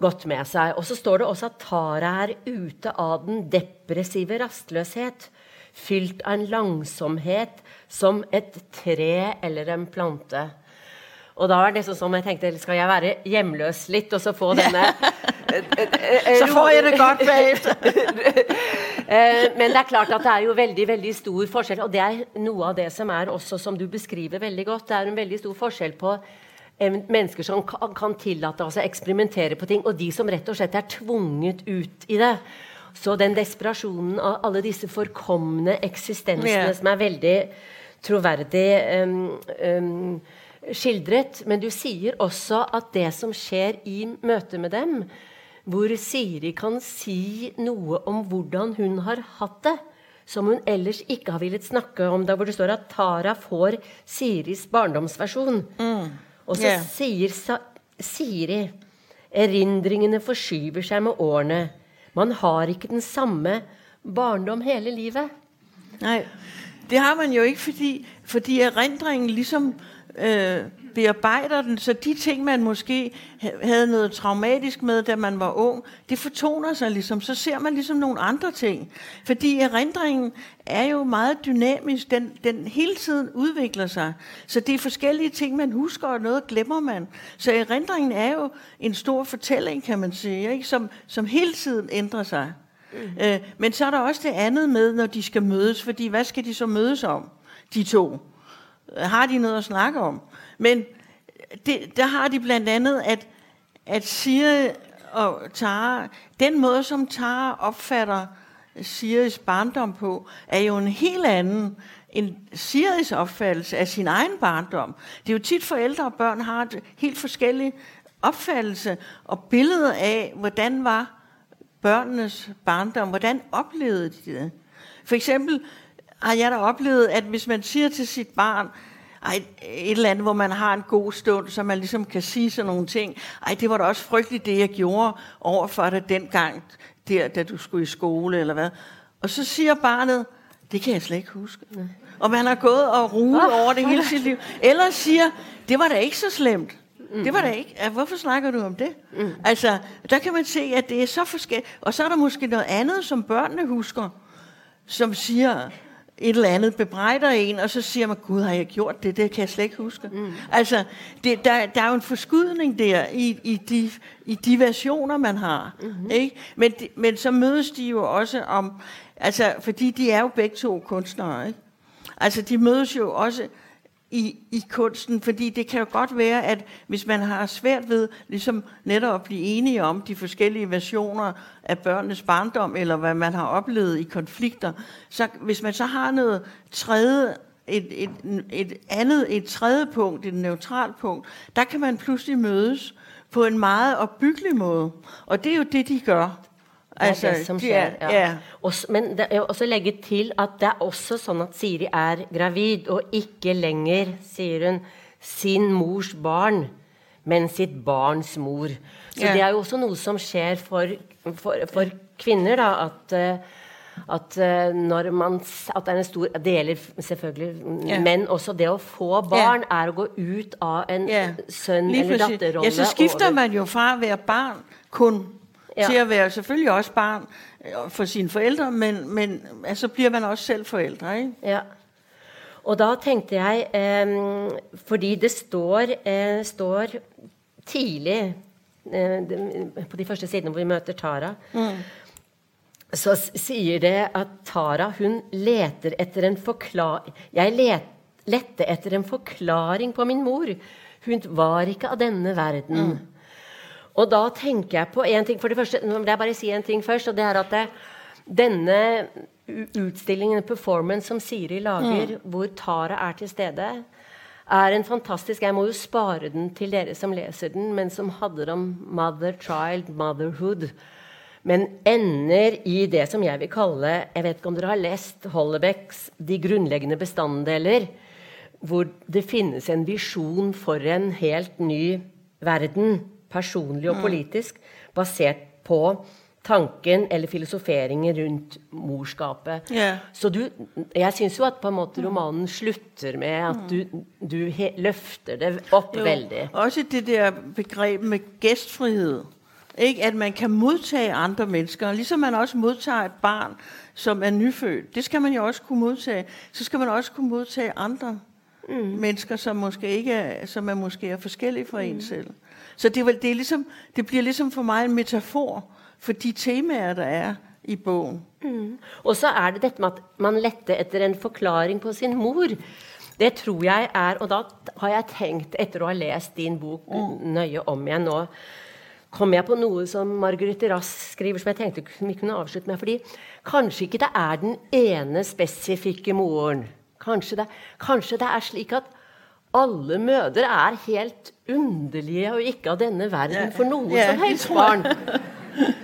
godt med seg. Og så står det også at Tara er ute av den depressive rastløshet. Fylt av en langsomhet som et tre eller en plante. Og da er det sånn som jeg tenkte, skal jeg være hjemløs litt, og så få denne så får jeg det godt bagefter. Eh, Men det er klart at det er jo veldig veldig stor forskjell, og det er noe av det som er også, som du beskriver veldig godt, det er en veldig stor forskjell på eh, mennesker som kan, kan tillate altså eksperimentere på ting, og de som rett og slett er tvunget ut i det. Så den desperasjonen av alle disse forkomne eksistensene Ja. som er veldig troverdig em, em, skildret. Men du sier også at det som skjer i møte med dem, hvor Siri kan si noe om hvordan hun har hatt det, som hun ellers ikke har villet snakke om, der hvor det står at Tara får Siris barndomsversjon. Og så Ja. sier Sa Siri erindringene forskyver seg med årene. Man har ikke den samme barndom hele livet. Nej, det har man jo ikke, fordi, fordi erindringen ligesom øh, bearbejder den, så de ting, man måske ha- havde noget traumatisk med, da man var ung, det fortoner sig ligesom, så ser man ligesom nogle andre ting. Fordi erindringen er jo meget dynamisk, den, den hele tiden udvikler sig. Så det er forskellige ting, man husker, og noget glemmer man. Så erindringen er jo en stor fortælling, kan man sige, ikke? Som, som hele tiden ændrer sig. Mm. Øh, men så er der også det andet med, når de skal mødes, fordi hvad skal de så mødes om, de to? Øh, har de noget at snakke om? Men det, der har de blandt andet, at, at Siri og Tara, den måde, som Tara opfatter Siris barndom på, er jo en helt anden end Siris opfattelse af sin egen barndom. Det er jo tit forældre og børn har et helt forskellige opfattelse og billede af, hvordan var børnenes barndom, hvordan oplevede de det? For eksempel har jeg da oplevet, at hvis man siger til sit barn, ej, et eller andet, hvor man har en god stund, så man ligesom kan sige sådan nogle ting. Ej, det var da også frygteligt, det jeg gjorde over for dig dengang, der, da du skulle i skole, eller hvad. Og så siger barnet, det kan jeg slet ikke huske. Og man har gået og ruet over det hele sit liv. Eller siger, det var da ikke så slemt. Det var da ikke. Ja, hvorfor snakker du om det? Mm. Altså, der kan man se, at det er så forskelligt. Og så er der måske noget andet, som børnene husker, som siger et eller andet, bebrejder en, og så siger man, gud, har jeg gjort det? Det kan jeg slet ikke huske. Mm. Altså, det, der, der er jo en forskydning der i, i, de, i de versioner, man har. Mm-hmm. Ikke? Men, de, men så mødes de jo også om, altså, fordi de er jo begge to kunstnere, ikke? Altså, de mødes jo også i, i kunsten, fordi det kan jo godt være, at hvis man har svært ved ligesom netop at blive enige om de forskellige versioner af børnenes barndom, eller hvad man har oplevet i konflikter, så hvis man så har noget tredje, et, et, et andet, et tredje punkt, et neutralt punkt, der kan man pludselig mødes på en meget opbyggelig måde. Og det er jo det, de gør. Det er det som de skjer, er- ja. ja. Også, men det er også legge til at det er også sånn at Siri er gravid, og ikke lenger, sier hun, sin mors barn, men sitt barns mor. Så Ja. det er jo også noe som skjer for, for, for kvinner, da, at eh, at eh, når man At det er en stor deler selvfølgelig Ja. Men også det å få barn er å gå ut av en sønn- lige eller datterrolle. Ja, så skifter over- man jo fra at være barn kun Ja. til at være selvfølgelig også barn øh, for sine forældre, men, men altså, så bliver man også selv forældre, ikke? Ja. Og da tenkte jeg eh, Fordi det står, eh, står tidlig eh, På de første sidene hvor vi møter Tara, så s- sier det at Tara hun leter etter en forklaring Jeg let, lette etter en forklaring på min mor. Hun var ikke av denne verden. Og da tenker jeg på en ting For det første, nå vil jeg bare si en ting først, og det er at det, denne utstillingen, en performance som Siri lager, hvor Tara er til stede, er en fantastisk Jeg må jo spare den til dere som leser den, men som handler om mother, child, motherhood. Men ender i det som jeg vil kalle Jeg vet ikke om dere har lest Hollebecks 'De grunnleggende bestanddeler', hvor det finnes en visjon for en helt ny verden, personlig og politisk, basert på tanken eller filosoferingen rundt morskapet. Ja. Så du, jeg syns jo at på en måte romanen slutter med at du, du he, løfter det opp Jo, veldig. Også det der begreb med gæstfrihed. Ikke? At man kan modtage andre mennesker, ligesom man også modtager et barn, som er nyfødt. Det skal man jo også kunne modtage. Så skal man også kunne modtage andre mm. mennesker, som måske ikke er, som er måske er forskellige fra mm. en selv. Så det, er det, er ligesom, det bliver ligesom for mig en metafor for de temaer, der er i bogen. Og så er det dette med at man lette etter en forklaring på sin mor. Det tror jeg er Og da har jeg tenkt, etter å ha lest din bok nøye om igjen nå, kom jeg på noe som Marguerite Rask skriver, som jeg tenkte vi kunne avslutte med. fordi kanskje ikke det er den ene spesifikke moren. Kanskje det, kanskje det er slik at alle mødre er helt underlige og ikke av denne verden for noe ja, som det helst barn.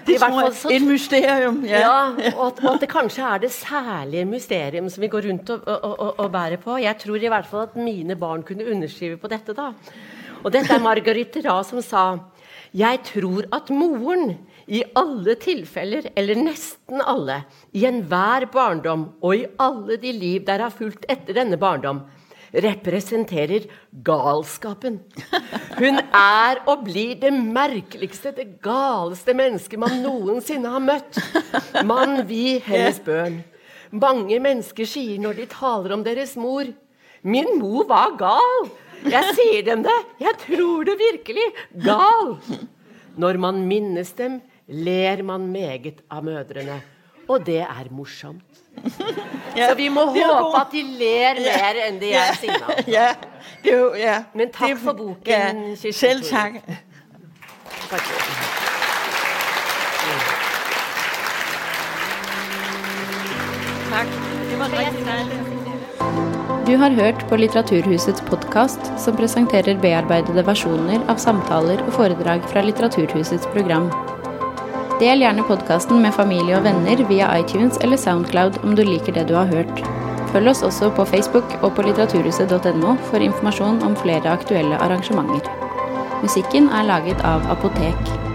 I hvert fall så Et mysterium, ja. ja, og at, og at det kanskje er det særlige mysterium som vi går rundt og, og, og, og bærer på. Jeg tror i hvert fall at mine barn kunne underskrive på dette. da. Og dette er Margarite Ra som sa Jeg tror at moren i alle tilfeller, eller nesten alle, i enhver barndom og i alle de liv der har fulgt etter denne barndom, representerer galskapen. Hun er og blir det merkeligste, det galeste mennesket man noensinne har møtt. Mann, vi hennes børn. Mange mennesker sier når de taler om deres mor Min mor var gal! Jeg sier dem det. Jeg tror det virkelig. Gal! Når man minnes dem, ler man meget av mødrene. Og det er morsomt. Så vi må god. at de ler mer enn de er sinna. Ja, det er jo, ja. Men tak det for boken, Ja, Kirsten selv tak. Takk. Tak. Det var rigtig dejligt. Du har hørt på Litteraturhusets podkast, som presenterer bearbeidede versjoner av samtaler og foredrag fra Litteraturhusets program. Del gjerne podkasten med familie og venner via iTunes eller Soundcloud om du liker det du har hørt. Følg oss også på Facebook og på litteraturhuset.no for informasjon om flere aktuelle arrangementer. Musikken er laget av Apotek.